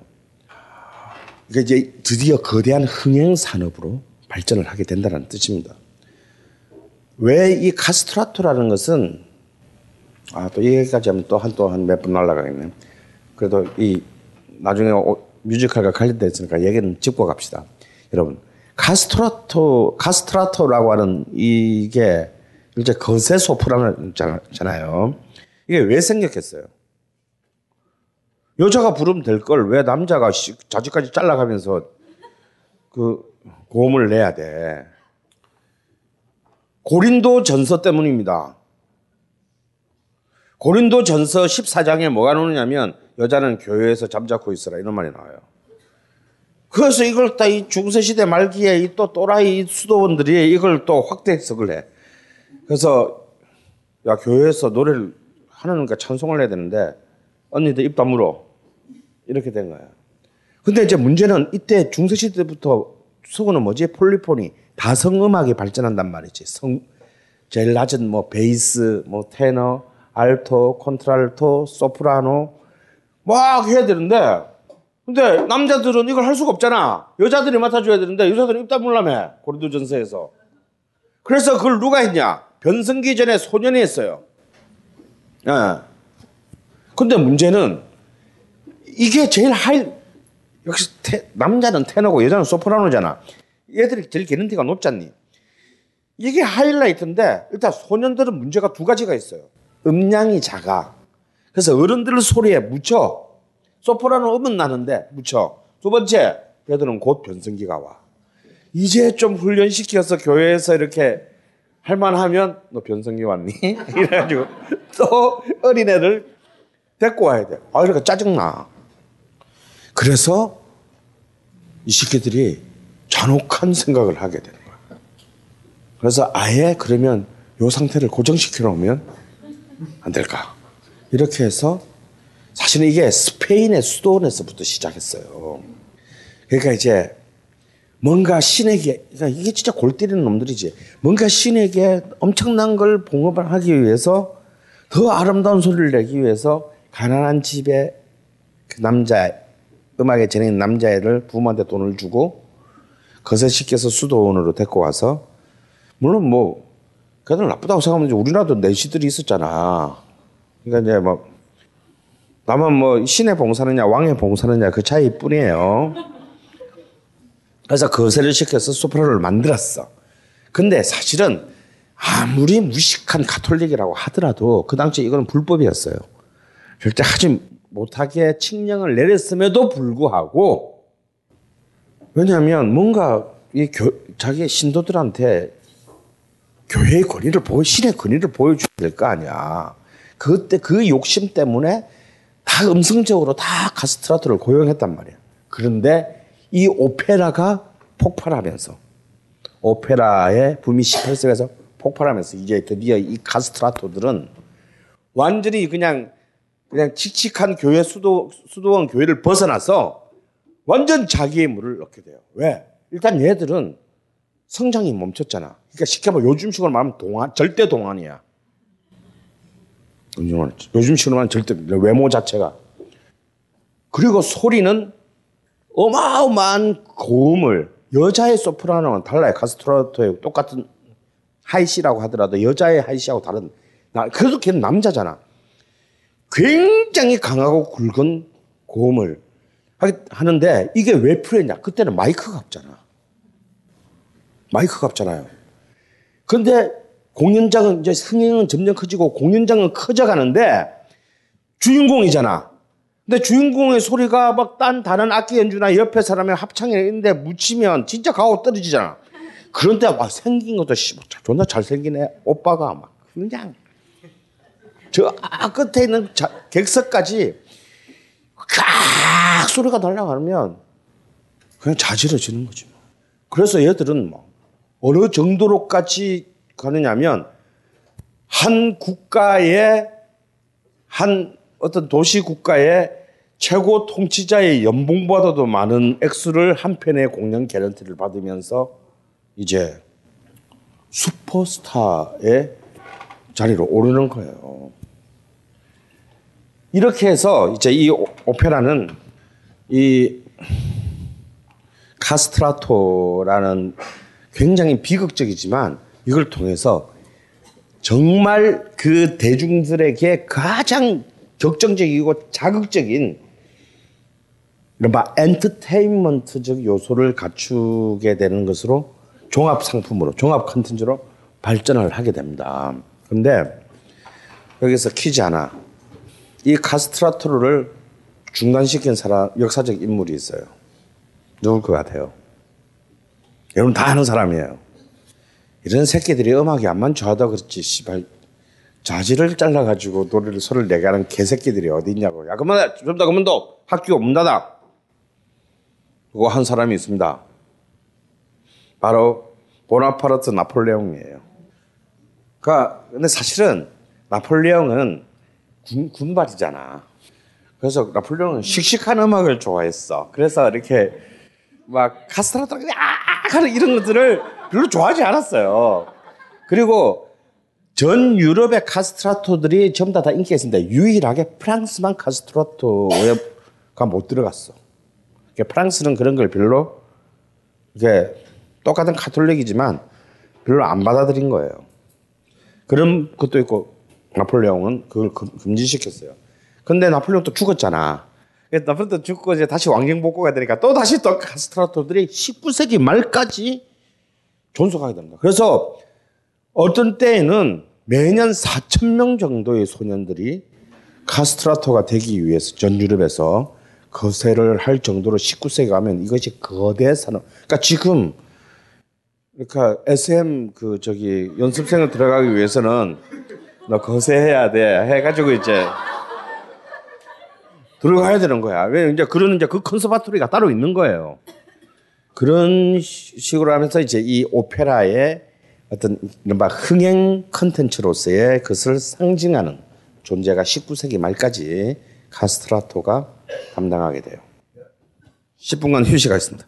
[SPEAKER 7] 그러니까 이제 드디어 거대한 흥행 산업으로 발전을 하게 된다는 뜻입니다. 왜 이 카스트라토라는 것은 아 또 얘기까지 하면 또 한 또 한 몇 분 날라가겠네. 그래도 이 나중에 뮤지컬과 관련돼 있으니까 얘기는 짚고 갑시다. 여러분 카스트라토 카스트라토라고 하는 이게 이제 거세 소프라노잖아요. 이게 왜 생겼겠어요? 여자가 부르면 될 걸 왜 남자가 자지까지 잘라가면서 그 고음을 내야 돼? 고린도 전서 때문입니다. 고린도 전서 14장에 뭐가 나오냐면 여자는 교회에서 잠자코 있어라 이런 말이 나와요. 그래서 이걸 딱이 중세시대 말기에 이 또 또라이 수도원들이 이걸 또 확대 해석을 해. 그래서 야 교회에서 노래를 하나님과 찬송을 해야 되는데 언니들 입 다물어 이렇게 된 거야. 근데 이제 문제는 이때 중세시대부터 수고는 뭐지 폴리포니 다성음악이 발전한단 말이지. 성 제일 낮은 뭐 베이스, 뭐 테너, 알토, 콘트랄토, 소프라노 막 해야 되는데 근데 남자들은 이걸 할 수가 없잖아. 여자들이 맡아줘야 되는데 여자들은 입 다물라며 고린도 전서에서. 그래서 그걸 누가 했냐? 변성기 전에 소년이 했어요. 예. 근데 문제는 이게 제일 하이, 역시 테, 남자는 테너고 여자는 소프라노잖아. 얘들이 제일 개는티가 높잖니. 이게 하이라이트인데 일단 소년들은 문제가 두 가지가 있어요. 음량이 작아. 그래서 어른들 소리에 묻혀. 소프라노 음은 나는데 묻혀. 두 번째, 얘들은 곧 변성기가 와. 이제 좀 훈련시켜서 교회에서 이렇게 할만하면 너 변성기 왔니? 이래가지고 또 어린애를 데리고 와야 돼. 아, 이러니까 짜증나. 그래서 이 새끼들이 잔혹한 생각을 하게 되는 거야. 그래서 아예 그러면 요 상태를 고정시켜 놓으면 안 될까? 이렇게 해서 사실은 이게 스페인의 수도원에서부터 시작했어요. 그러니까 이제 뭔가 신에게 그러니까 이게 진짜 골 때리는 놈들이지. 뭔가 신에게 엄청난 걸 봉업을 하기 위해서 더 아름다운 소리를 내기 위해서 가난한 집에 그 남자 음악에 재능 남자애를 부모한테 돈을 주고 거세시켜서 수도원으로 데리고 와서 물론 뭐 그들 나쁘다고 생각하면 우리나라도 내시들이 있었잖아. 그러니까 이제 뭐 나만 뭐 신의 봉사느냐 왕의 봉사느냐 그 차이뿐이에요. 그래서 거세를 시켜서 소프라노를 만들었어. 근데 사실은 아무리 무식한 가톨릭이라고 하더라도 그 당시에 이거는 불법이었어요. 절대 하지 못하게 칙령을 내렸음에도 불구하고 왜냐하면 뭔가 이 교, 자기 신도들한테 교회의 권위를 보여 신의 권위를 보여줘야 될 거 아니야. 그때 그 욕심 때문에 다 음성적으로 다 카스트라토를 고용했단 말이야. 그런데 이 오페라가 폭발하면서 오페라의 붐이 18세기에서 폭발하면서 이제 드디어 이 카스트라토들은 완전히 그냥 그냥 칙칙한 교회 수도 수도원 교회를 벗어나서 완전 자기의 물을 넣게 돼요. 왜? 일단 얘들은 성장이 멈췄잖아. 그러니까 쉽게 말하면 요즘식으로 말하면 동안 절대 동안이야. 요즘식으로 말하면 절대 외모 자체가. 그리고 소리는 어마어마한 고음을 여자의 소프라노는 달라요. 카스트라토의 똑같은 하이시라고 하더라도 여자의 하이시하고 다른. 그래도 걔는 남자잖아. 굉장히 강하고 굵은 고음을 하는데 이게 왜 필요했냐? 그때는 마이크가 없잖아. 마이크가 없잖아요. 근데 공연장은 이제 흥행은 점점 커지고 공연장은 커져가는데 주인공이잖아. 근데 주인공의 소리가 막 딴 다른 악기 연주나 옆에 사람의 합창이 있는데 묻히면 진짜 가고 떨어지잖아. 그런데 막 생긴 것도 씨, 존나 잘생기네. 오빠가 막 그냥 저 아, 끝에 있는 자, 객석까지 깍 소리가 날아가면 그냥 자지러지는 거지. 뭐. 그래서 얘들은 뭐 어느 정도로까지 가느냐면 한 국가의 한 어떤 도시 국가의 최고 통치자의 연봉보다도 많은 액수를 한 편의 공연 개런티를 받으면서 이제 슈퍼스타의 자리로 오르는 거예요. 이렇게 해서 이제 이 오페라는 이 카스트라토라는 굉장히 비극적이지만 이걸 통해서 정말 그 대중들에게 가장 격정적이고 자극적인 이른바 엔터테인먼트적 요소를 갖추게 되는 것으로 종합 상품으로 종합 컨텐츠로 발전을 하게 됩니다. 그런데 여기서 퀴즈 하나. 이 카스트라토를 중단시킨 사람 역사적 인물이 있어요. 누굴 것 같아요? 여러분 다 아는 사람이에요. 이런 새끼들이 음악이 안만 좋아하다 그렇지 씨발 자지를 잘라가지고 노래를 소리를 내게 하는 개새끼들이 어디 있냐고. 야 그만해 좀더 그만 둬 학교 문 닫아. 그거 한 사람이 있습니다. 바로 보나파르트 나폴레옹이에요. 그러니까 근데 사실은 나폴레옹은 군, 군발이잖아. 그래서 나폴레옹은 씩씩한 음악을 좋아했어. 그래서 이렇게 막 카스트라토 아 하는 이런 것들을 별로 좋아하지 않았어요. 그리고 전 유럽의 카스트라토들이 전부 다, 다 인기가 있습니다. 유일하게 프랑스만 카스트라토가 못 들어갔어. 프랑스는 그런 걸 별로 이게 똑같은 카톨릭이지만 별로 안 받아들인 거예요. 그런 것도 있고 나폴레옹은 그걸 금지시켰어요. 근데 나폴레옹 또 죽었잖아. 나폴레옹 죽고 이제 다시 왕정 복구가 되니까 또 다시 또 카스트라토들이 19세기 말까지 존속하게 됩니다. 그래서 어떤 때에는 매년 4천 명 정도의 소년들이 카스트라토가 되기 위해서 전 유럽에서 거세를 할 정도로 19세기 가면 이것이 거대 산업. 그러니까 지금 그러니까 SM 그 저기 연습생을 들어가기 위해서는 너 거세해야 돼 해가지고 이제 들어가야 되는 거야. 왜 이제 그런 이제 그 컨서바토리가 따로 있는 거예요. 그런 식으로 하면서 이제 이 오페라의 어떤 이른바 흥행 컨텐츠로서의 그것을 상징하는 존재가 19세기 말까지 카스트라토가 담당하게 돼요. 10분간 휴식하겠습니다.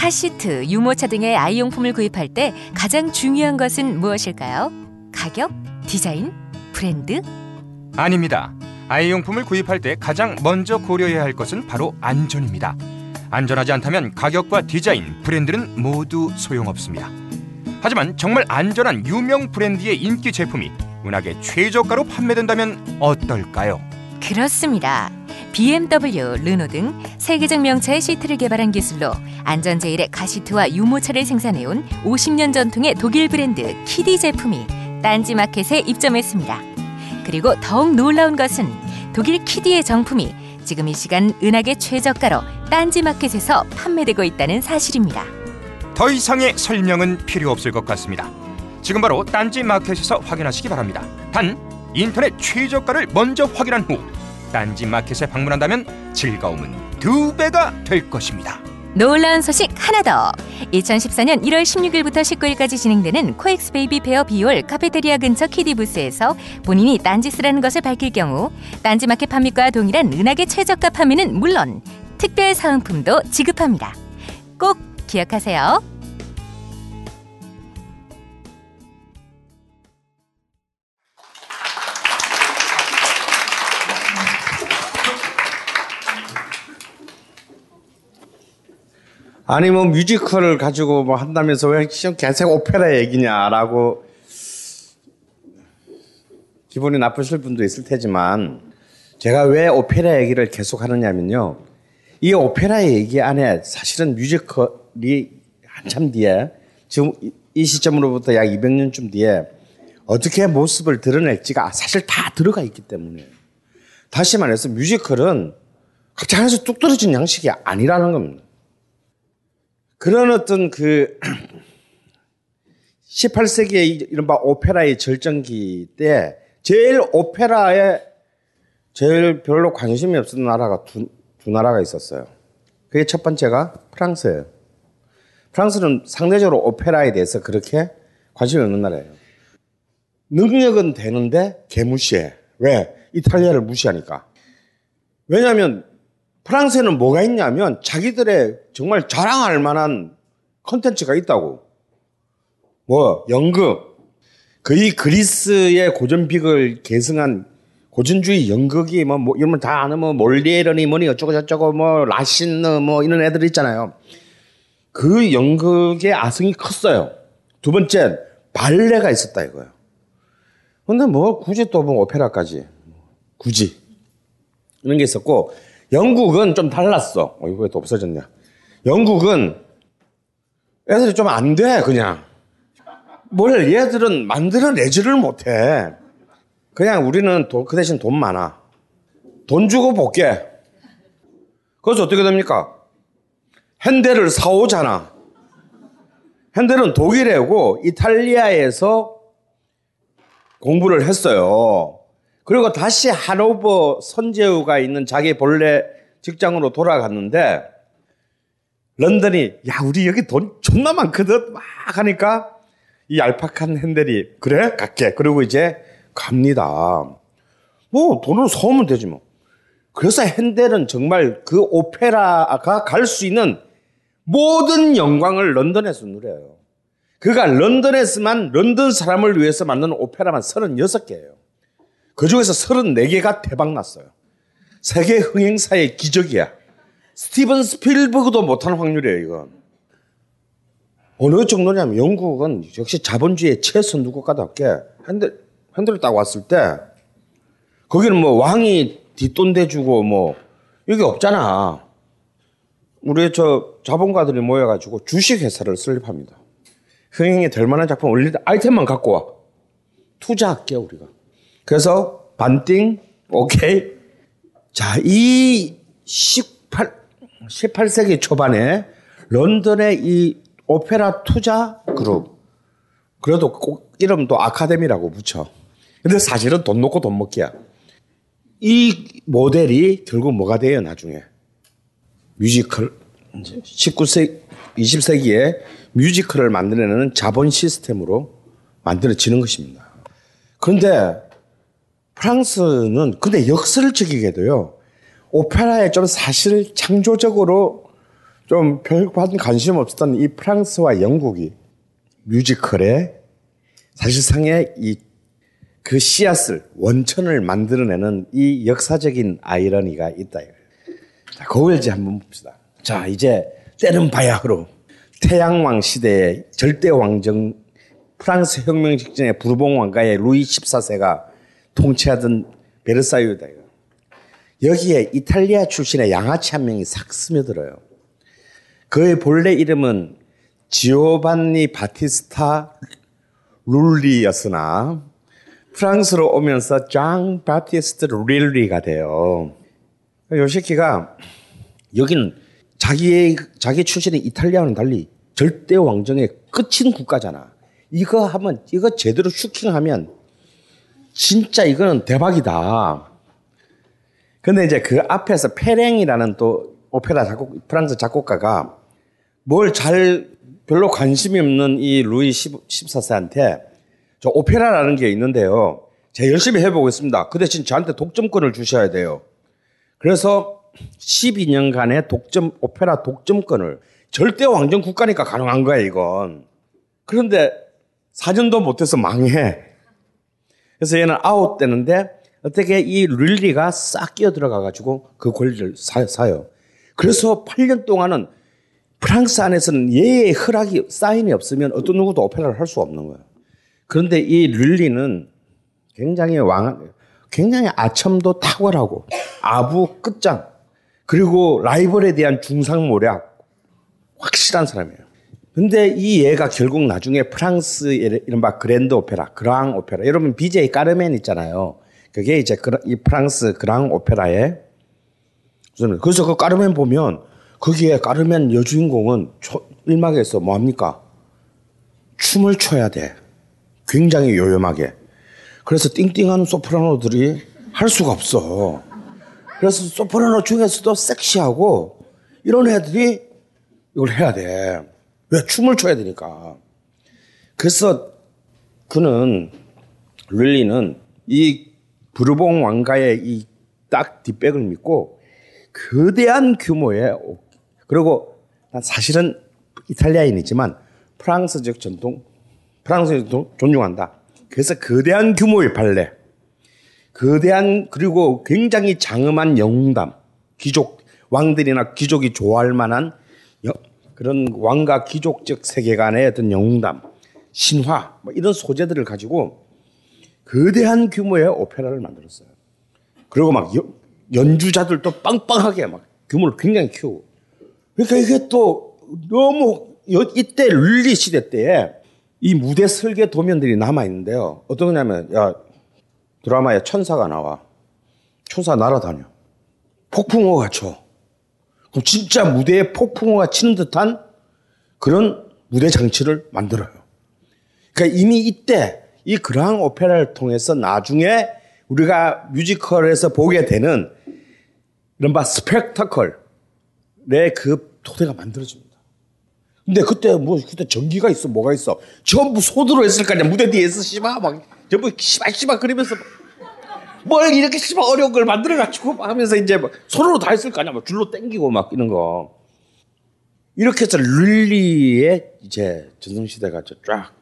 [SPEAKER 11] 카시트, 유모차 등의 아이용품을 구입할 때 가장 중요한 것은 무엇일까요? 가격, 디자인, 브랜드?
[SPEAKER 3] 아닙니다. 아이용품을 구입할 때 가장 먼저 고려해야 할 것은 바로 안전입니다. 안전하지 않다면 가격과 디자인, 브랜드는 모두 소용없습니다. 하지만 정말 안전한 유명 브랜드의 인기 제품이 은하계 최저가로 판매된다면 어떨까요?
[SPEAKER 2] 그렇습니다. BMW, 르노 등 세계적 명차의 시트를 개발한 기술로 안전제일의 가시트와 유모차를 생산해온 50년 전통의 독일 브랜드 키디 제품이 딴지마켓에 입점했습니다. 그리고 더욱 놀라운 것은 독일 키디의 정품이 지금 이 시간 은하계 최저가로 딴지마켓에서 판매되고 있다는 사실입니다.
[SPEAKER 3] 더 이상의 설명은 필요 없을 것 같습니다. 지금 바로 딴지 마켓에서 확인하시기 바랍니다. 단 인터넷 최저가를 먼저 확인한 후 딴지 마켓에 방문한다면 즐거움은 두 배가 될 것입니다.
[SPEAKER 2] 놀라운 소식 하나 더. 2014년 1월 16일부터 19일까지 진행되는 코엑스 베이비 페어 B홀 카페테리아 근처 키디 부스에서 본인이 딴지스라는 것을 밝힐 경우 딴지 마켓 판매가와 동일한 은하계 최저가 판매는 물론 특별 사은품도 지급합니다. 꼭 기억하세요.
[SPEAKER 7] 아니 뭐 뮤지컬을 가지고 뭐 한다면서 왜 계속 오페라 얘기냐라고 기분이 나쁘실 분도 있을 테지만 제가 왜 오페라 얘기를 계속 하느냐면요. 이 오페라 얘기 안에 사실은 뮤지컬이 한참 뒤에 지금 이- 이 시점으로부터 약 200년쯤 뒤에 어떻게 모습을 드러낼지가 사실 다 들어가 있기 때문에 다시 말해서 뮤지컬은 각자 하나씩 뚝 떨어진 양식이 아니라는 겁니다. 그런 어떤 그 18세기의 이른바 오페라의 절정기 때 제일 오페라에 제일 별로 관심이 없었던 나라가 두, 두 나라가 있었어요. 그게 첫 번째가 프랑스예요. 프랑스는 상대적으로 오페라에 대해서 그렇게 관심이 없는 나라예요. 능력은 되는데 개무시해. 왜? 이탈리아를 무시하니까. 왜냐하면 프랑스에는 뭐가 있냐면 자기들의 정말 자랑할 만한 컨텐츠가 있다고. 뭐 연극. 거의 그리스의 고전빅을 계승한 고전주의 연극이 뭐, 뭐 이런 다 아는 뭐 몰리에르니 뭐니 어쩌고 저쩌고 뭐 라신느 뭐 이런 애들 있잖아요. 그 연극의 아성이 컸어요. 두 번째 발레가 있었다 이거예요. 근데 뭐 굳이 또 뭐 오페라까지 굳이 이런 게 있었고 영국은 좀 달랐어. 어, 이거 왜 또 없어졌냐? 영국은 애들이 좀 안 돼, 그냥. 뭘 얘들은 만들어내지를 못해. 그냥 우리는 돈, 그 대신 돈 많아. 돈 주고 볼게. 그래서 어떻게 됩니까? 핸델을 사오잖아. 핸델은 독일애고 이탈리아에서 공부를 했어요. 그리고 다시 하노버 선제우가 있는 자기 본래 직장으로 돌아갔는데 런던이 야 우리 여기 돈 존나 많거든 막 하니까 이 얄팍한 핸델이 그래 갈게 그리고 이제 갑니다. 뭐 돈을 사오면 되지 뭐. 그래서 핸델은 정말 그 오페라가 갈 수 있는 모든 영광을 런던에서 누려요. 그가 런던에서만 런던 사람을 위해서 만든 오페라만 36개예요. 그 중에서 34개가 대박 났어요. 세계 흥행사의 기적이야. 스티븐 스필버그도 못하는 확률이에요, 이건. 어느 정도냐면 영국은 역시 자본주의의 최선두 국가답게 핸들, 핸들을 딱 왔을 때 거기는 뭐 왕이 뒷돈 대주고 뭐 이게 없잖아. 우리 저 자본가들이 모여가지고 주식회사를 설립합니다. 흥행이 될 만한 작품 올릴 때 아이템만 갖고 와. 투자할게, 우리가. 그래서 반띵, 오케이. 자, 이 18, 18세기 초반에 런던의 이 오페라 투자 그룹. 그래도 꼭 이름도 아카데미라고 붙여. 근데 사실은 돈 놓고 돈 먹기야. 이 모델이 결국 뭐가 돼요, 나중에? 뮤지컬. 이제 19세기, 20세기에 뮤지컬을 만들어내는 자본 시스템으로 만들어지는 것입니다. 그런데 프랑스는 근데 역설적이게도요. 오페라에 좀 사실 창조적으로 좀 별반 관심 없었던 이 프랑스와 영국이 뮤지컬에 사실상의 이 그 씨앗을 원천을 만들어내는 이 역사적인 아이러니가 있다. 자, 거울지 한번 봅시다. 자, 이제 때는 바야흐로 태양왕 시대의 절대 왕정 프랑스 혁명 직전에 부르봉 왕가의 루이 14세가 통치하던 베르사유다. 여기에 이탈리아 출신의 양아치 한 명이 싹 스며들어요. 그의 본래 이름은 지오반니 바티스타 룰리였으나 프랑스로 오면서 장 바티스트 릴리가 돼요. 요 새끼가 여기는 자기의 자기 출신의 이탈리아와는 달리 절대 왕정의 끝인 국가잖아. 이거 하면 이거 제대로 슈킹하면 진짜 이거는 대박이다. 근데 이제 그 앞에서 페랭이라는 또 오페라 작곡 프랑스 작곡가가 뭘 잘 별로 관심이 없는 이 루이 14세한테 저 오페라라는 게 있는데요. 제가 열심히 해보겠습니다. 그 대신 저한테 독점권을 주셔야 돼요. 그래서 12년간의 독점 오페라 독점권을 절대 왕정 국가니까 가능한 거야 이건. 그런데 4년도 못해서 망해. 그래서 얘는 아웃되는데 어떻게 이 릴리가 싹 끼어 들어가 가지고 그 권리를 사, 사요. 그래서 8년 동안은 프랑스 안에서는 얘의 허락이 사인이 없으면 어떤 누구도 오페라를 할 수 없는 거예요. 그런데 이 릴리는 굉장히 왕, 굉장히 아첨도 탁월하고 아부 끝장 그리고 라이벌에 대한 중상모략 확실한 사람이에요. 근데 이 얘가 결국 나중에 프랑스 이른바 그랜드 오페라, 그랑 오페라. 여러분 BJ 까르멘 있잖아요. 그게 이제 이 프랑스 그랑 오페라의 그래서 그 까르멘 보면 거기에 까르멘 여주인공은 일막에서 뭐 합니까? 춤을 춰야 돼. 굉장히 요염하게. 그래서 띵띵하는 소프라노들이 할 수가 없어. 그래서 소프라노 중에서도 섹시하고 이런 애들이 이걸 해야 돼. 왜? 춤을 춰야 되니까. 그래서 그는, 릴리는 이 부르봉 왕가의 이 딱 뒷백을 믿고 거대한 규모의, 그리고 사실은 이탈리아인이지만 프랑스적 전통, 프랑스적 전통 존중한다. 그래서 거대한 규모의 발레, 거대한 그리고 굉장히 장엄한 영웅담, 귀족 왕들이나 귀족이 좋아할 만한 그런 왕과 귀족적 세계관의 어떤 영웅담, 신화 뭐 이런 소재들을 가지고 거대한 규모의 오페라를 만들었어요. 그리고 막 연주자들도 빵빵하게 막 규모를 굉장히 키우고. 그러니까 이게 또 너무 이때 룰리 시대 때에 이 무대 설계 도면들이 남아 있는데요. 어떤 거냐면 야 드라마에 천사가 나와. 천사 날아다녀. 폭풍우가 쳐. 그럼 진짜 무대에 폭풍우가 치는 듯한 그런 무대 장치를 만들어요. 그러니까 이미 이때 이 그랑 오페라를 통해서 나중에 우리가 뮤지컬에서 보게 되는 이른바 스펙터클의 그 토대가 만들어집니다. 근데 그때 뭐 그때 전기가 있어 뭐가 있어 전부 손으로 했을 거 아니야 무대 뒤에서 씨발 막 전부 씨발 씨발 그러면서 뭘 이렇게 씨발 어려운 걸 만들어 가지고 하면서 이제 막 손으로 다 했을 거 아니야 막 줄로 땡기고 막 이런 거 이렇게 해서 룰리의 이제 전성시대가 쫙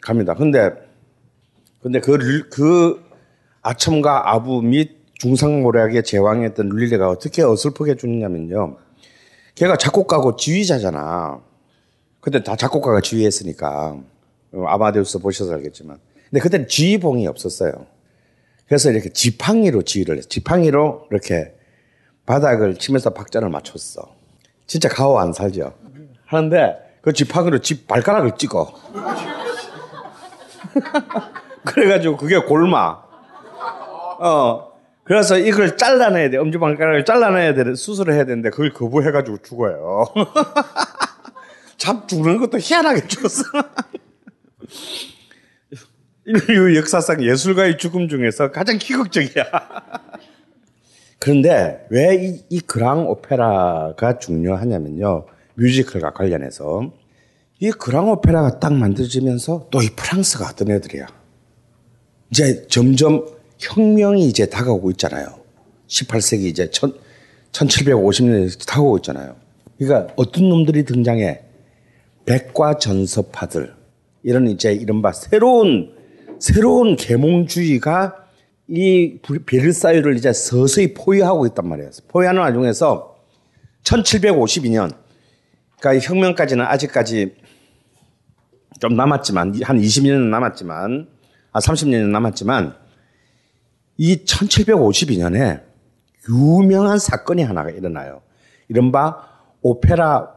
[SPEAKER 7] 갑니다. 근데, 근데 그, 그 아첨과 아부 및 중상모략의 제왕이었던 룰리가 어떻게 어설프게 주느냐면요. 걔가 작곡가고 지휘자잖아. 그때 다 작곡가가 지휘했으니까. 아마데우스 보셔서 알겠지만. 근데 그때는 지휘봉이 없었어요. 그래서 이렇게 지팡이로 지휘를 했어. 지팡이로 이렇게 바닥을 치면서 박자를 맞췄어. 진짜 가오 안 살죠. 하는데 그 지팡이로 집 발가락을 찍어. 그래가지고 그게 골마. 어. 그래서 이걸 잘라내야 돼. 엄지발가락을 잘라내야 돼. 수술을 해야 되는데 그걸 거부해가지고 죽어요. 참 죽는 것도 희한하게 죽었어. 인류 역사상 예술가의 죽음 중에서 가장 기극적이야. 그런데 왜이 이 그랑 오페라가 중요하냐면요. 뮤지컬과 관련해서 이 그랑 오페라가 딱 만들어지면서 또 이 프랑스가 어떤 애들이야. 이제 점점 혁명이 이제 다가오고 있잖아요. 18세기 이제 1750년에 다가오고 있잖아요. 그러니까 어떤 놈들이 등장해? 백과 전서파들. 이런 이제 이른바 새로운, 새로운 계몽주의가 이 베르사유를 이제 서서히 포위하고 있단 말이에요. 포위하는 와중에서 1752년, 그러니까 혁명까지는 아직까지 좀 남았지만, 한 20년은 남았지만, 아, 30년은 남았지만, 이 1752년에 유명한 사건이 하나가 일어나요. 이른바 오페라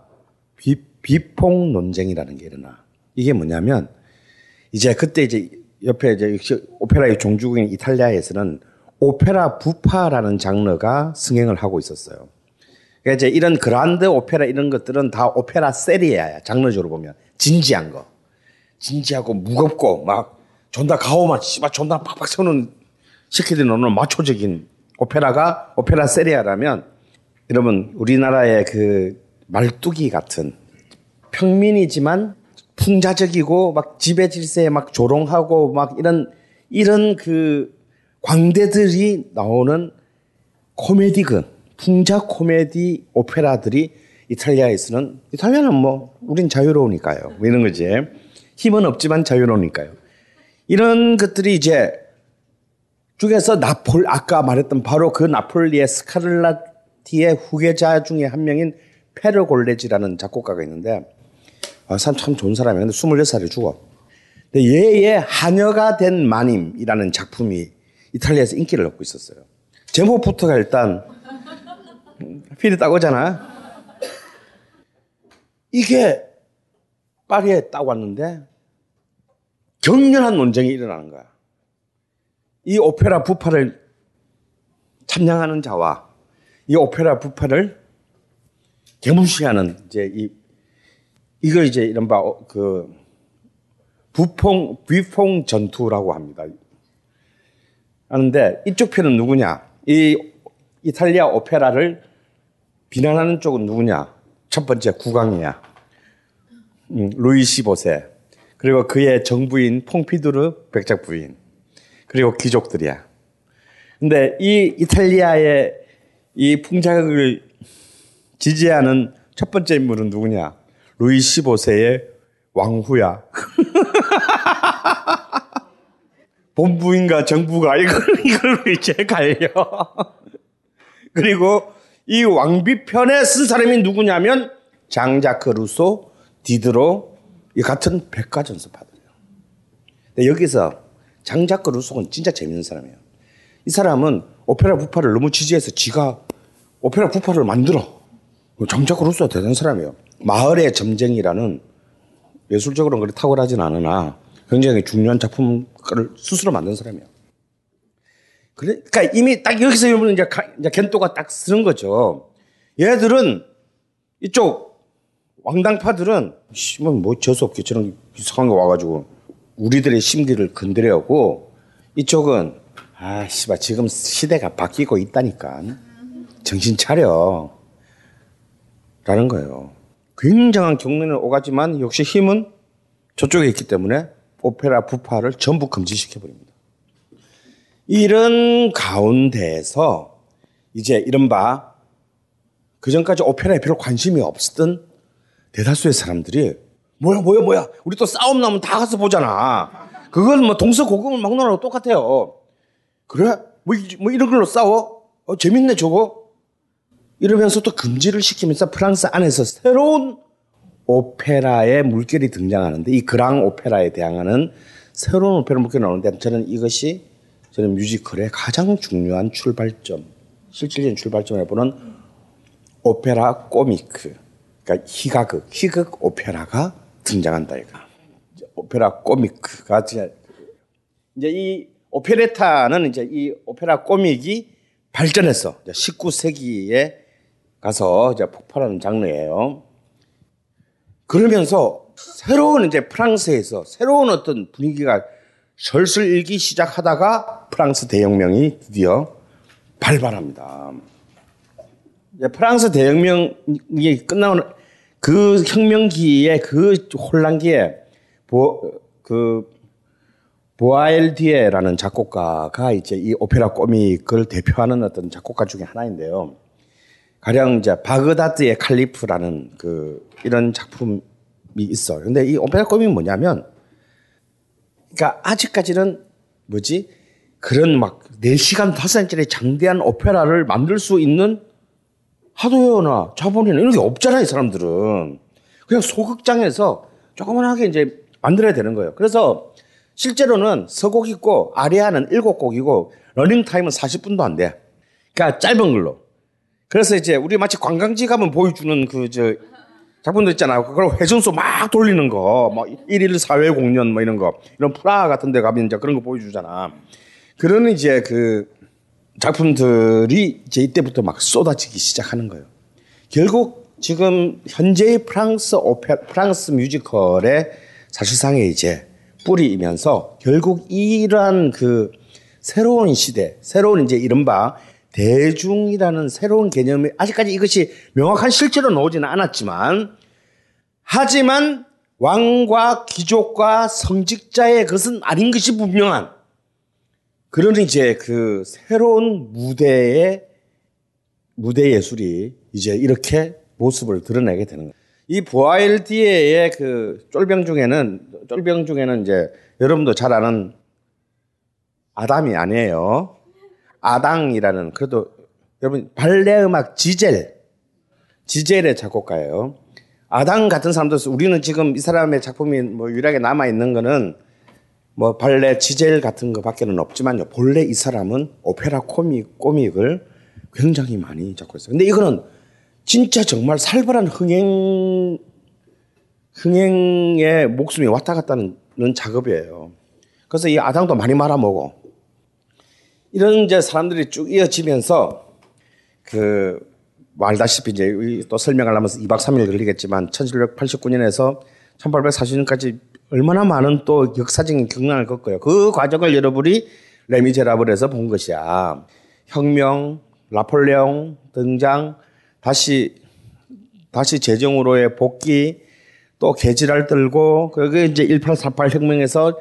[SPEAKER 7] 비, 비폭 논쟁이라는 게 일어나. 이게 뭐냐면, 이제 그때 이제 옆에 이제 오페라의 종주국인 이탈리아에서는 오페라 부파라는 장르가 승행을 하고 있었어요. 그러니까 이제 이런 그란드 오페라 이런 것들은 다 오페라 세리아야. 장르적으로 보면 진지한 거. 진지하고 무겁고 막 존나 가오만 씨발 존나 팍팍 서는 시키들 노는 마초적인 오페라가 오페라 세리아라면 여러분 우리나라의 그 말뚝이 같은 평민이지만 풍자적이고 막 지배 질서에 막 조롱하고 막 이런 이런 그 광대들이 나오는 코미디극 풍자 코미디 오페라들이 이탈리아에서는 이탈리아는 뭐 우린 자유로우니까요. 뭐 이런 거지. 힘은 없지만 자유로우니까요. 이런 것들이 이제 중에서 나폴 아까 말했던 바로 그 나폴리의 스카를라티의 후계자 중에 한 명인 페르골레지라는 작곡가가 있는데 아, 사람 참 좋은 사람이야. 근데 26살에 죽어. 근데 얘의 하녀가 된 마님이라는 작품이 이탈리아에서 인기를 얻고 있었어요. 제목부터가 일단 필이 딱 오잖아. 이게 파리에 딱 왔는데 격렬한 논쟁이 일어나는 거야. 이 오페라 부파를 참양하는 자와 이 오페라 부파를 개무시하는 이제 이 이걸 이제 이른바 어, 그 부풍 비풍 전투라고 합니다. 하는데 이쪽 편은 누구냐? 이 이탈리아 오페라를 비난하는 쪽은 누구냐? 첫 번째 국왕이야. 음, 루이 15세. 그리고 그의 정부인 퐁피두르 백작 부인. 그리고 귀족들이야. 근데 이 이탈리아의 이 풍자극을 지지하는 첫 번째 인물은 누구냐? 루이 15세의 왕후야. 본부인가 정부가 이걸, 이걸 이제 갈려. 그리고 이 왕비 편에 쓴 사람이 누구냐면 장자크 루소, 디드로 이 같은 백과전서파들이에요. 근데 여기서 장자크 루소는 진짜 재밌는 사람이에요. 이 사람은 오페라 부파를 너무 지지해서 지가 오페라 부파를 만들어. 장자크 루소가 대단한 사람이에요. 마을의 점쟁이라는 예술적으로는 그리 탁월하진 않으나 굉장히 중요한 작품을 스스로 만든 사람이에요. 그러니까 이미 딱 여기서 여러분 이제, 이제 겐토가 딱 쓰는 거죠. 얘들은 이쪽 왕당파들은 씨뭐 뭐 재수 없게 저런 이상한 거 와가지고 우리들의 심기를 건드려고 이쪽은 아 씨발 지금 시대가 바뀌고 있다니까 정신 차려 라는 거예요. 굉장한 경륜을 오가지만 역시 힘은 저쪽에 있기 때문에 오페라 부파를 전부 금지시켜 버립니다. 이런 가운데에서 이제 이른바 그 전까지 오페라에 별로 관심이 없었던 대다수의 사람들이 뭐야 뭐야 뭐야 우리 또 싸움 나면 다 가서 보잖아. 그건 뭐 동서고금을 막 놀아도 똑같아요. 그래? 뭐, 뭐 이런 걸로 싸워? 어, 재밌네 저거? 이러면서 또 금지를 시키면서 프랑스 안에서 새로운 오페라의 물결이 등장하는데 이 그랑 오페라에 대항하는 새로운 오페라 물결이 나오는데 저는 이것이 저는 뮤지컬의 가장 중요한 출발점, 실질적인 출발점을 보는 오페라 꼬미크, 그러니까 희가극, 희극 오페라가 등장한다 이거. 오페라 꼬미크가 이제 이 오페레타는 이제 이 오페라 꼬믹이 발전해서 19세기에 가서 이제 폭발하는 장르예요. 그러면서 새로운 이제 프랑스에서 새로운 어떤 분위기가 설슬 일기 시작하다가 프랑스 대혁명이 드디어 발발합니다. 프랑스 대혁명이 끝나는 그 혁명기에 그 혼란기에 보, 그 보아엘디에라는 작곡가가 이제 이 오페라 꼬믹을 대표하는 어떤 작곡가 중에 하나인데요. 가령 이제 바그다드의 칼리프라는 그 이런 작품이 있어요. 근데 이 opéra comique이 뭐냐면 그러니까 아직까지는 뭐지? 그런 막 4시간, 5시간짜리 장대한 오페라를 만들 수 있는 하드웨어나 자본이나 이런 게 없잖아요, 이 사람들은. 그냥 소극장에서 조그만하게 이제 만들어야 되는 거예요. 그래서 실제로는 서곡 있고 아리아는 7곡이고 러닝 타임은 40분도 안 돼. 그러니까 짧은 걸로. 그래서 이제 우리 마치 관광지 가면 보여주는 그 저 작품들 있잖아요. 그걸 회전소 막 돌리는 거, 뭐 일일 사회 공연 뭐 이런 거, 이런 프라하 같은 데 가면 이제 그런 거 보여주잖아. 그런 이제 그 작품들이 이제 이때부터 막 쏟아지기 시작하는 거예요. 결국 지금 현재의 프랑스 오페 프랑스 뮤지컬의 사실상의 이제 뿌리이면서 결국 이러한 그 새로운 시대, 새로운 이제 이른바 대중이라는 새로운 개념이 아직까지 이것이 명확한 실제로 나오지는 않았지만 하지만 왕과 귀족과 성직자의 것은 아닌 것이 분명한 그런 이제 그 새로운 무대의 무대 예술이 이제 이렇게 모습을 드러내게 되는 거예요. 이 보아일디에의 그 쫄병 중에는 쫄병 중에는 이제 여러분도 잘 아는 아담이 아니에요. 아당이라는 그래도 여러분 발레 음악 지젤 지젤의 작곡가예요. 아당 같은 사람도 우리는 지금 이 사람의 작품이 뭐 유일하게 남아 있는 거는 뭐 발레 지젤 같은 거밖에는 없지만요. 본래 이 사람은 오페라 코믹 코믹을 굉장히 많이 작곡했어요. 근데 이거는 진짜 정말 살벌한 흥행 흥행에 목숨이 왔다 갔다 하는 작업이에요. 그래서 이 아당도 많이 말아먹어. 이런 이제 사람들이 쭉 이어지면서 그 말다시피 이제 또 설명하려면 2박 3일 걸리겠지만 1789년에서 1840년까지 얼마나 많은 또 역사적인 경랑을 겪어요. 그 과정을 여러분이 레미제라블에서 본 것이야. 혁명, 라폴레옹 등장, 다시 다시 재정으로의 복귀, 또 개지랄 들고 그게 이제 1848 혁명에서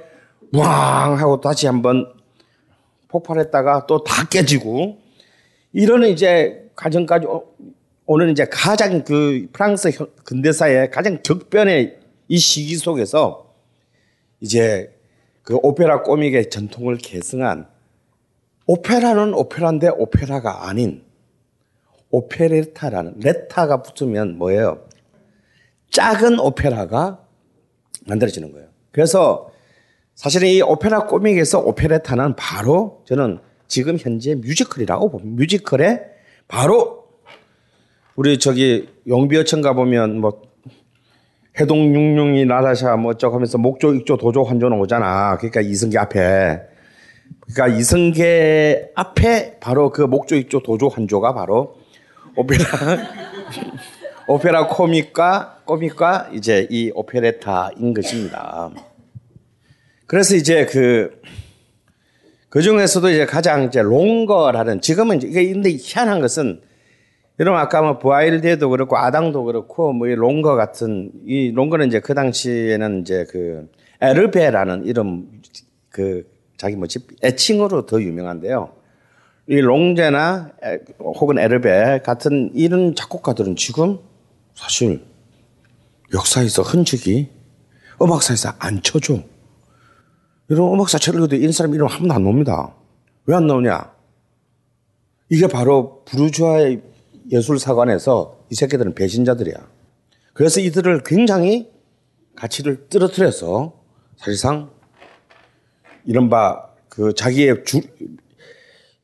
[SPEAKER 7] 왕 하고 다시 한번 폭발했다가 또 다 깨지고 이런 이제 과정까지 오는 이제 가장 그 프랑스 근대사의 가장 격변의 이 시기 속에서 이제 그 오페라 꼬믹의 전통을 계승한 오페라는 오페라인데 오페라가 아닌 오페레타라는 레타가 붙으면 뭐예요? 작은 오페라가 만들어지는 거예요. 그래서 사실은 이 오페라 꼬믹에서 오페레타는 바로 저는 지금 현재 뮤지컬이라고 봅니다. 뮤지컬에 바로 우리 저기 용비어천 가보면 뭐 해동 육룡이 나라샤 뭐 어쩌고 하면서 목조, 익조, 도조, 환조는 오잖아. 그러니까 이승계 앞에. 그러니까 이승계 앞에 바로 그 목조, 익조, 도조, 환조가 바로 오페라, 오페라 코믹과, 코믹과 이제 이 오페레타인 것입니다. 그래서 이제 그, 그 중에서도 이제 가장 이제 롱거라는, 지금은 이게 근데 희한한 것은 여러분 아까 뭐 부아일드도 그렇고 아당도 그렇고 뭐 이 롱거 같은 이 롱거는 이제 그 당시에는 이제 그 에르베라는 이름 그 자기 뭐지 애칭으로 더 유명한데요. 이 롱제나 에, 혹은 에르베 같은 이런 작곡가들은 지금 사실 역사에서 흔적이 음악사에서 안 쳐줘. 이런 음악사 쳐려도 이런 사람 이름 한 번도 안 나옵니다. 왜 안 나오냐? 이게 바로 부르주아의 예술사관에서 이 새끼들은 배신자들이야. 그래서 이들을 굉장히 가치를 떨어뜨려서 사실상 이른바 그 자기의 줄,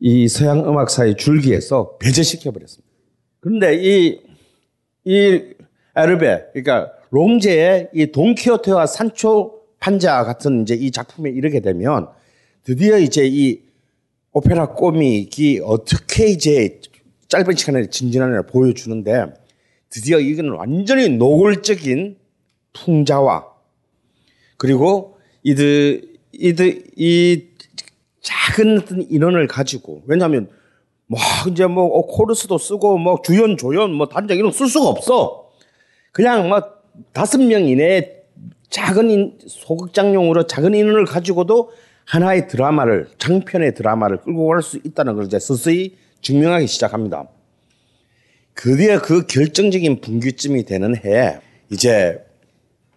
[SPEAKER 7] 이 서양 음악사의 줄기에서 배제시켜 버렸습니다. 그런데 이, 이 에르베, 그러니까 롱제의 이 돈키호테와 산초 판자 같은 이제 이 작품에 이르게 되면 드디어 이제 이 오페라 꼬믹이 어떻게 이제 짧은 시간에 진진한을 보여주는데 드디어 이건 완전히 노골적인 풍자와 그리고 이들 이들 이 작은 어떤 인원을 가지고 왜냐하면 뭐 이제 뭐 코러스도 쓰고 뭐 주연 조연 뭐 단장 이런 쓸 수가 없어. 그냥 뭐 다섯 명 이내에 작은 인, 소극장용으로 작은 인원을 가지고도 하나의 드라마를 장편의 드라마를 끌고 갈 수 있다는 걸 이제 서서히 증명하기 시작합니다. 그 뒤에 그 결정적인 분기점이 되는 해에 이제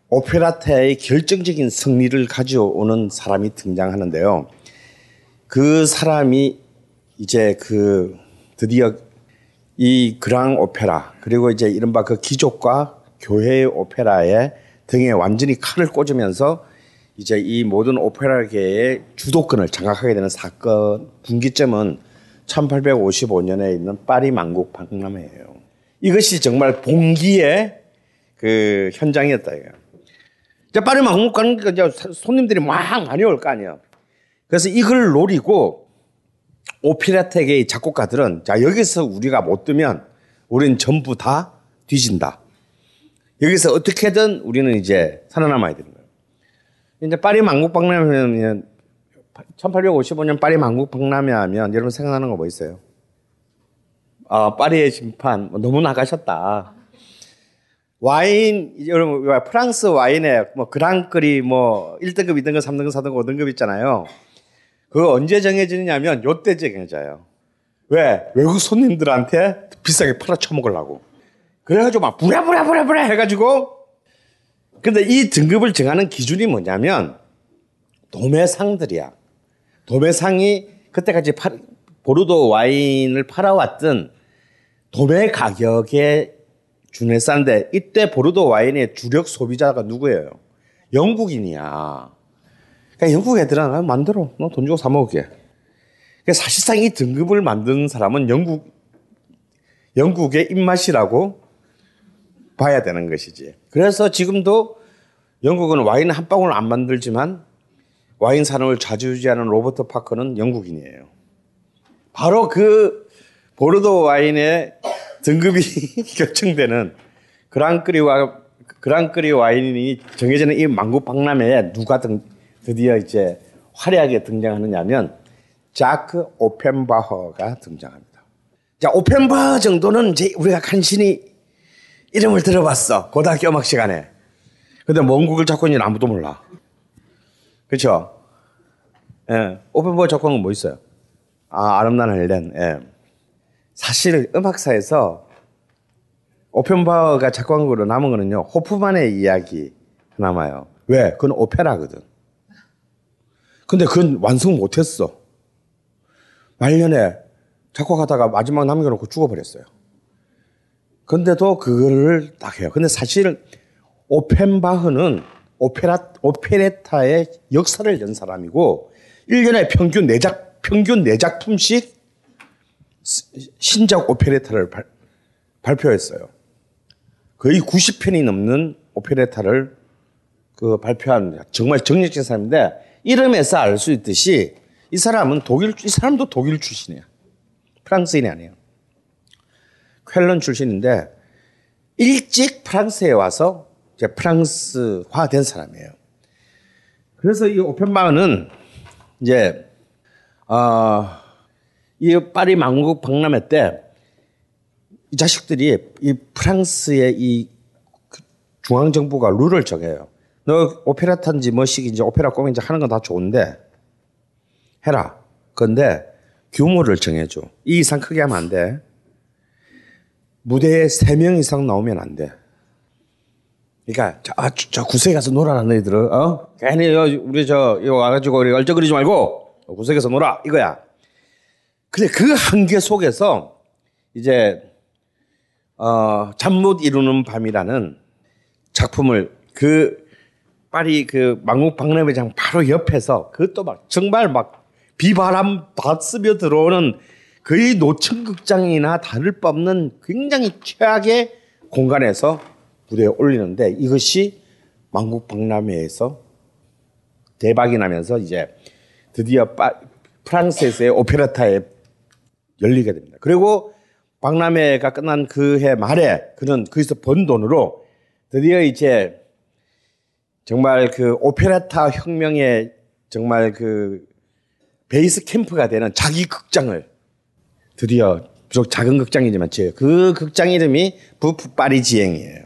[SPEAKER 7] 오페라테의 결정적인 승리를 가져오는 사람이 등장하는데요. 그 사람이 이제 그 드디어 이 그랑 오페라 그리고 이제 이른바 그 귀족과 교회의 오페라에 등에 완전히 칼을 꽂으면서 이제 이 모든 오페라계의 주도권을 장악하게 되는 사건 분기점은 1855년에 있는 파리 만국 박람회예요. 이것이 정말 봉기의 그 현장이었다 이거. 이제 파리 만국 가는 게 이제 손님들이 막 많이 올 거 아니야. 그래서 이걸 노리고 오페라텍의 작곡가들은 자 여기서 우리가 못 뜨면 우리는 전부 다 뒤진다. 여기서 어떻게든 우리는 이제 살아남아야 되는 거예요. 이제 파리 망국 박람회면 1855년 파리 망국 박람회 하면 여러분 생각나는 거 뭐 있어요? 아, 파리의 심판 뭐 너무 나가셨다. 와인 여러분 프랑스 와인에 뭐 그랑크리 뭐 1등급, 2등급, 3등급, 4등급, 5등급 있잖아요. 그거 언제 정해지느냐면 요때 정해져요. 왜? 외국 손님들한테 비싸게 팔아 처먹으려고. 그래가지고 막 부랴부랴부랴부랴 해가지고 근데 이 등급을 정하는 기준이 뭐냐면 도매상들이야. 도매상이 그때까지 파, 보르도 와인을 팔아왔던 도매 가격에 준했었는데 이때 보르도 와인의 주력 소비자가 누구예요? 영국인이야. 그러니까 영국 애들은 아, 만들어. 너 돈 주고 사 먹을게. 그러니까 사실상 이 등급을 만든 사람은 영국 영국의 입맛이라고 봐야 되는 것이지. 그래서 지금도 영국은 와인 한 방울 안 만들지만 와인 산업을 좌지우지하는 로버트 파커는 영국인이에요. 바로 그 보르도 와인의 등급이 결정되는 그랑크리 와 그랑크리 와인이 정해지는 이 망고 박람회에 누가 등, 드디어 이제 화려하게 등장하느냐면 자크 오펜바허가 등장합니다. 자, 오펜바허 정도는 이제 우리가 간신히 이름을 들어봤어. 고등학교 음악 시간에. 근데 먼 곡을 있는 아무도 몰라. 그렇죠? 예. 오펜바허 작곡한 건 뭐 있어요? 아, 아름다운 헬렌. 예. 사실 음악사에서 오펜바흐가 작곡한 거로 남은 거는요. 호프만의 이야기 남아요. 왜? 그건 오페라거든. 근데 그건 완성 못했어. 말년에 작곡하다가 마지막 남겨놓고 죽어버렸어요. 근데도 그거를 딱 해요. 근데 사실 오펜바흐는 오페라, 오페레타의 역사를 연 사람이고 1년에 평균 4작, 평균 4작품씩 신작 오페레타를 발, 발표했어요. 거의 90편이 넘는 오페레타를 그 발표한 정말 정력진 사람인데 이름에서 알 수 있듯이 이 사람은 독일 이 사람도 독일 출신이야. 프랑스인이 아니에요. 쾰런 출신인데 일찍 프랑스에 와서 이제 프랑스화 된 사람이에요. 그래서 이 오펜바흐는 이제 어, 이 파리 망국 박람회 때 이 자식들이 이 프랑스의 이 중앙 정부가 룰을 정해요. 너 오페라 탄지 뭐식인지 오페라 꿈인지 하는 건 다 좋은데 해라. 그런데 규모를 정해줘. 이 이상 크게 하면 안 돼. 무대에 세명 이상 나오면 안 돼. 그러니까 저, 아, 저 구석에 가서 놀아라 너희들은 어? 괜히 우리 저 이거 와가지고 우리 얼쩍거리지 말고 구석에서 놀아 이거야. 근데 그 한계 속에서 이제 어, 잠 못 이루는 밤이라는 작품을 그 파리 그 망국 박람회장 바로 옆에서 그것도 막 정말 막 비바람 받으며 들어오는 거의 노천극장이나 다를 바 없는 굉장히 최악의 공간에서 무대에 올리는데 이것이 망국 박람회에서 대박이 나면서 이제 드디어 파, 프랑스에서의 오페라타에 열리게 됩니다. 그리고 박람회가 끝난 그 해 말에 그는 거기서 번 돈으로 드디어 이제 정말 그 오페라타 혁명의 정말 그 베이스 캠프가 되는 자기 극장을 드디어 비록 작은 극장이지만 그 극장 이름이 부프 파리 지행이에요.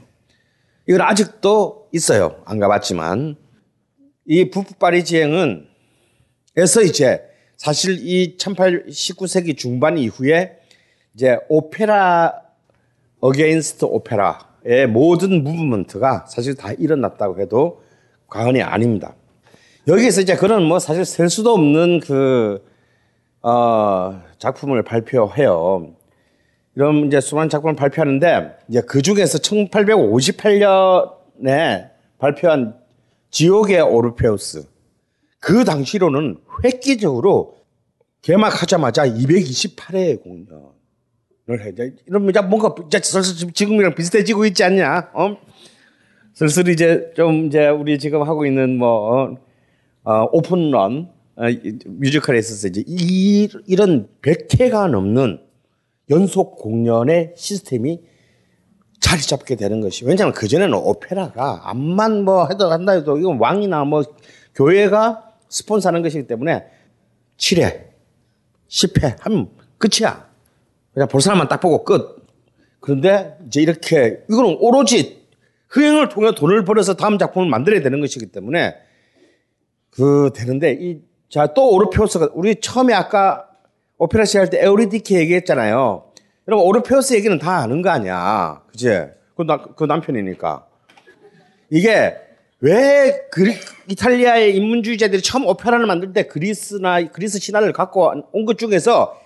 [SPEAKER 7] 이건 아직도 있어요. 안 가봤지만 이 부프 파리지앵에서 이제 사실 이 18, 19세기 중반 이후에 이제 오페라 against 오페라의 모든 movement가 사실 다 일어났다고 해도 과언이 아닙니다. 여기서 이제 그런 뭐 사실 셀 수도 없는 그, 어, 작품을 발표해요. 이런 이제 수많은 작품을 발표하는데 이제 그 중에서 1858년에 발표한 지옥의 오르페우스. 그 당시로는 획기적으로 개막하자마자 228회 공연. 을 해. 이러면 이제 뭔가 이제 슬슬 지금이랑 비슷해지고 있지 않냐? 어? 슬슬 이제 좀 이제 우리 지금 하고 있는 뭐 어, 어 오픈런 어, 뮤지컬에 있어서 이제 이, 이런 100회가 넘는 연속 공연의 시스템이 자리 잡게 되는 것이 왜냐하면 그전에는 오페라가 암만 뭐 해도 한다 해도 이건 왕이나 뭐 교회가 스폰서하는 것이기 때문에 7회, 10회 하면 끝이야. 그냥 볼 사람만 딱 보고 끝. 그런데 이제 이렇게 이거는 오로지 흥행을 통해 돈을 벌어서 다음 작품을 만들어야 되는 것이기 때문에 그 되는데 이 자 또 오르페우스가 우리 처음에 아까 오페라 시할 때 에우리디케 얘기했잖아요. 여러분 오르페우스 얘기는 다 아는 거 아니야, 그지? 그, 나, 그 남편이니까 이게 왜 그리, 이탈리아의 인문주의자들이 처음 오페라를 만들 때 그리스나 그리스 신화를 갖고 온 것 중에서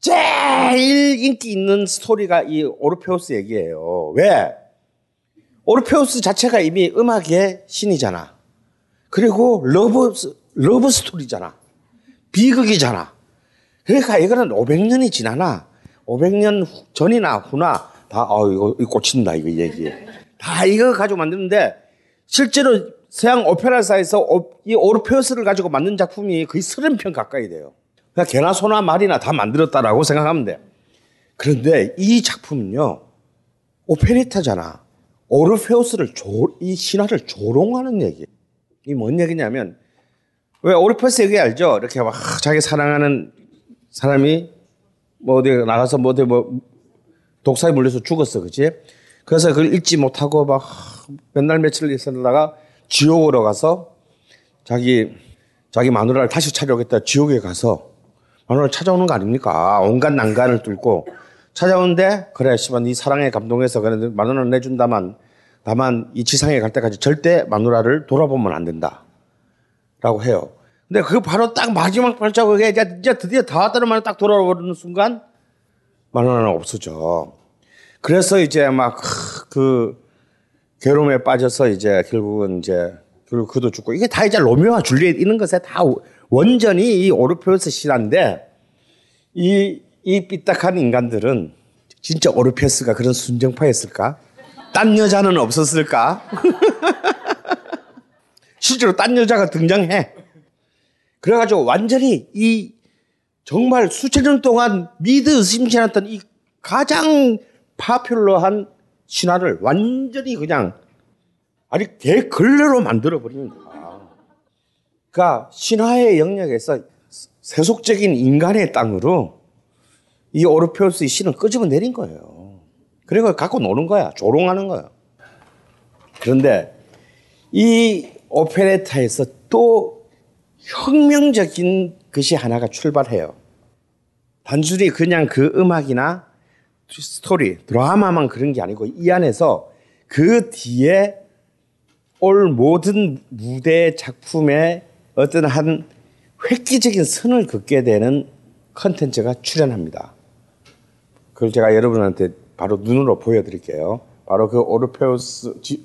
[SPEAKER 7] 제일 인기 있는 스토리가 이 오르페우스 얘기예요. 왜? 오르페우스 자체가 이미 음악의 신이잖아. 그리고 love, love story잖아. 비극이잖아. 그러니까 이거는 500년이 지나나, 500년 전이나 후나, 다, 어, 이거, 이거 꽂힌다, 이거 얘기. 다 이거 가지고 만드는데, 실제로 서양 오페라사에서 이 오르페우스를 가지고 만든 작품이 거의 30편 가까이 돼요. 그러니까 개나 소나 말이나 다 만들었다라고 생각하면 돼. 그런데 이 작품은요, 오페레타잖아. 오르페우스를 조, 이 신화를 조롱하는 얘기. 이 뭔 얘기냐면, 왜 오르페우스 얘기 알죠? 이렇게 막 자기 사랑하는 사람이 뭐 어디 나가서 뭐 어디 뭐 독사에 물려서 죽었어, 그지? 그래서 그걸 잊지 못하고 막 맨날 며칠 있었다가 지옥으로 가서 자기 자기 마누라를 다시 찾아오겠다 지옥에 가서 마누라를 찾아오는 거 아닙니까? 온갖 난간을 뚫고 찾아오는데 그래 씨발 네 사랑에 감동해서 그래 마누라를 내준다만 다만 이 지상에 갈 때까지 절대 마누라를 돌아보면 안 된다. 라고 해요. 근데 그 바로 딱 마지막 발자국에 이제, 이제 드디어 다 왔다는 말을 딱 돌아오는 순간 마누라는 없어져. 그래서 이제 막 그 괴로움에 빠져서 이제 결국은 이제 결국 그도 죽고 이게 다 이제 로미오와 줄리엣 이런 것에 다 원전이 이 오르페우스 신화인데 이, 이 삐딱한 인간들은 진짜 오르페우스가 그런 순정파였을까? 딴 여자는 없었을까? 실제로 딴 여자가 등장해. 그래가지고 완전히 이 정말 수천 년 동안 미드 의심치않았던 이 가장 파퓰러한 신화를 완전히 그냥 아니 개걸레로 만들어 버리는 거야. 그러니까 신화의 영역에서 세속적인 인간의 땅으로 이 오르페우스의 신을 끄집어 내린 거예요. 그리고 갖고 노는 거야. 조롱하는 거야. 그런데 이 오페레타에서 또 혁명적인 것이 하나가 출발해요. 단순히 그냥 그 음악이나 스토리, 드라마만 그런 게 아니고 이 안에서 그 뒤에 올 모든 무대 작품에 어떤 한 획기적인 선을 긋게 되는 컨텐츠가 출연합니다. 그걸 제가 여러분한테 바로 눈으로 보여드릴게요. 바로 그 오르페우스, 지,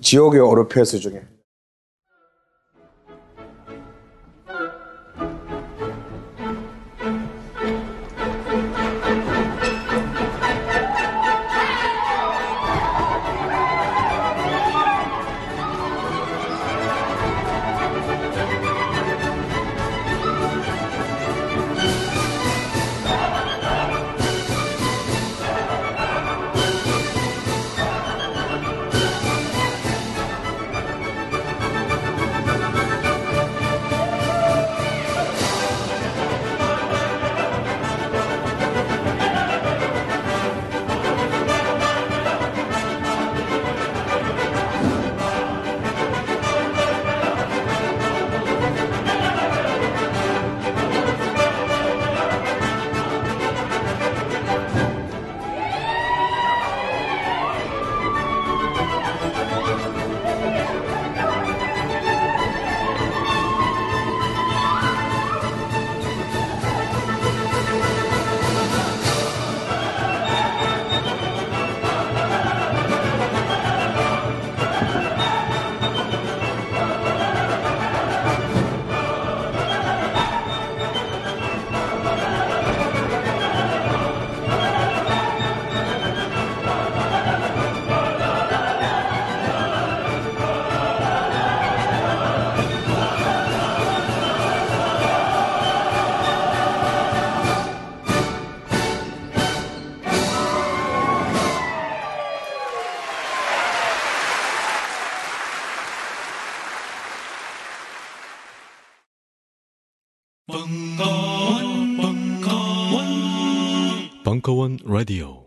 [SPEAKER 7] 지옥의 오르페우스 중에
[SPEAKER 12] 벙커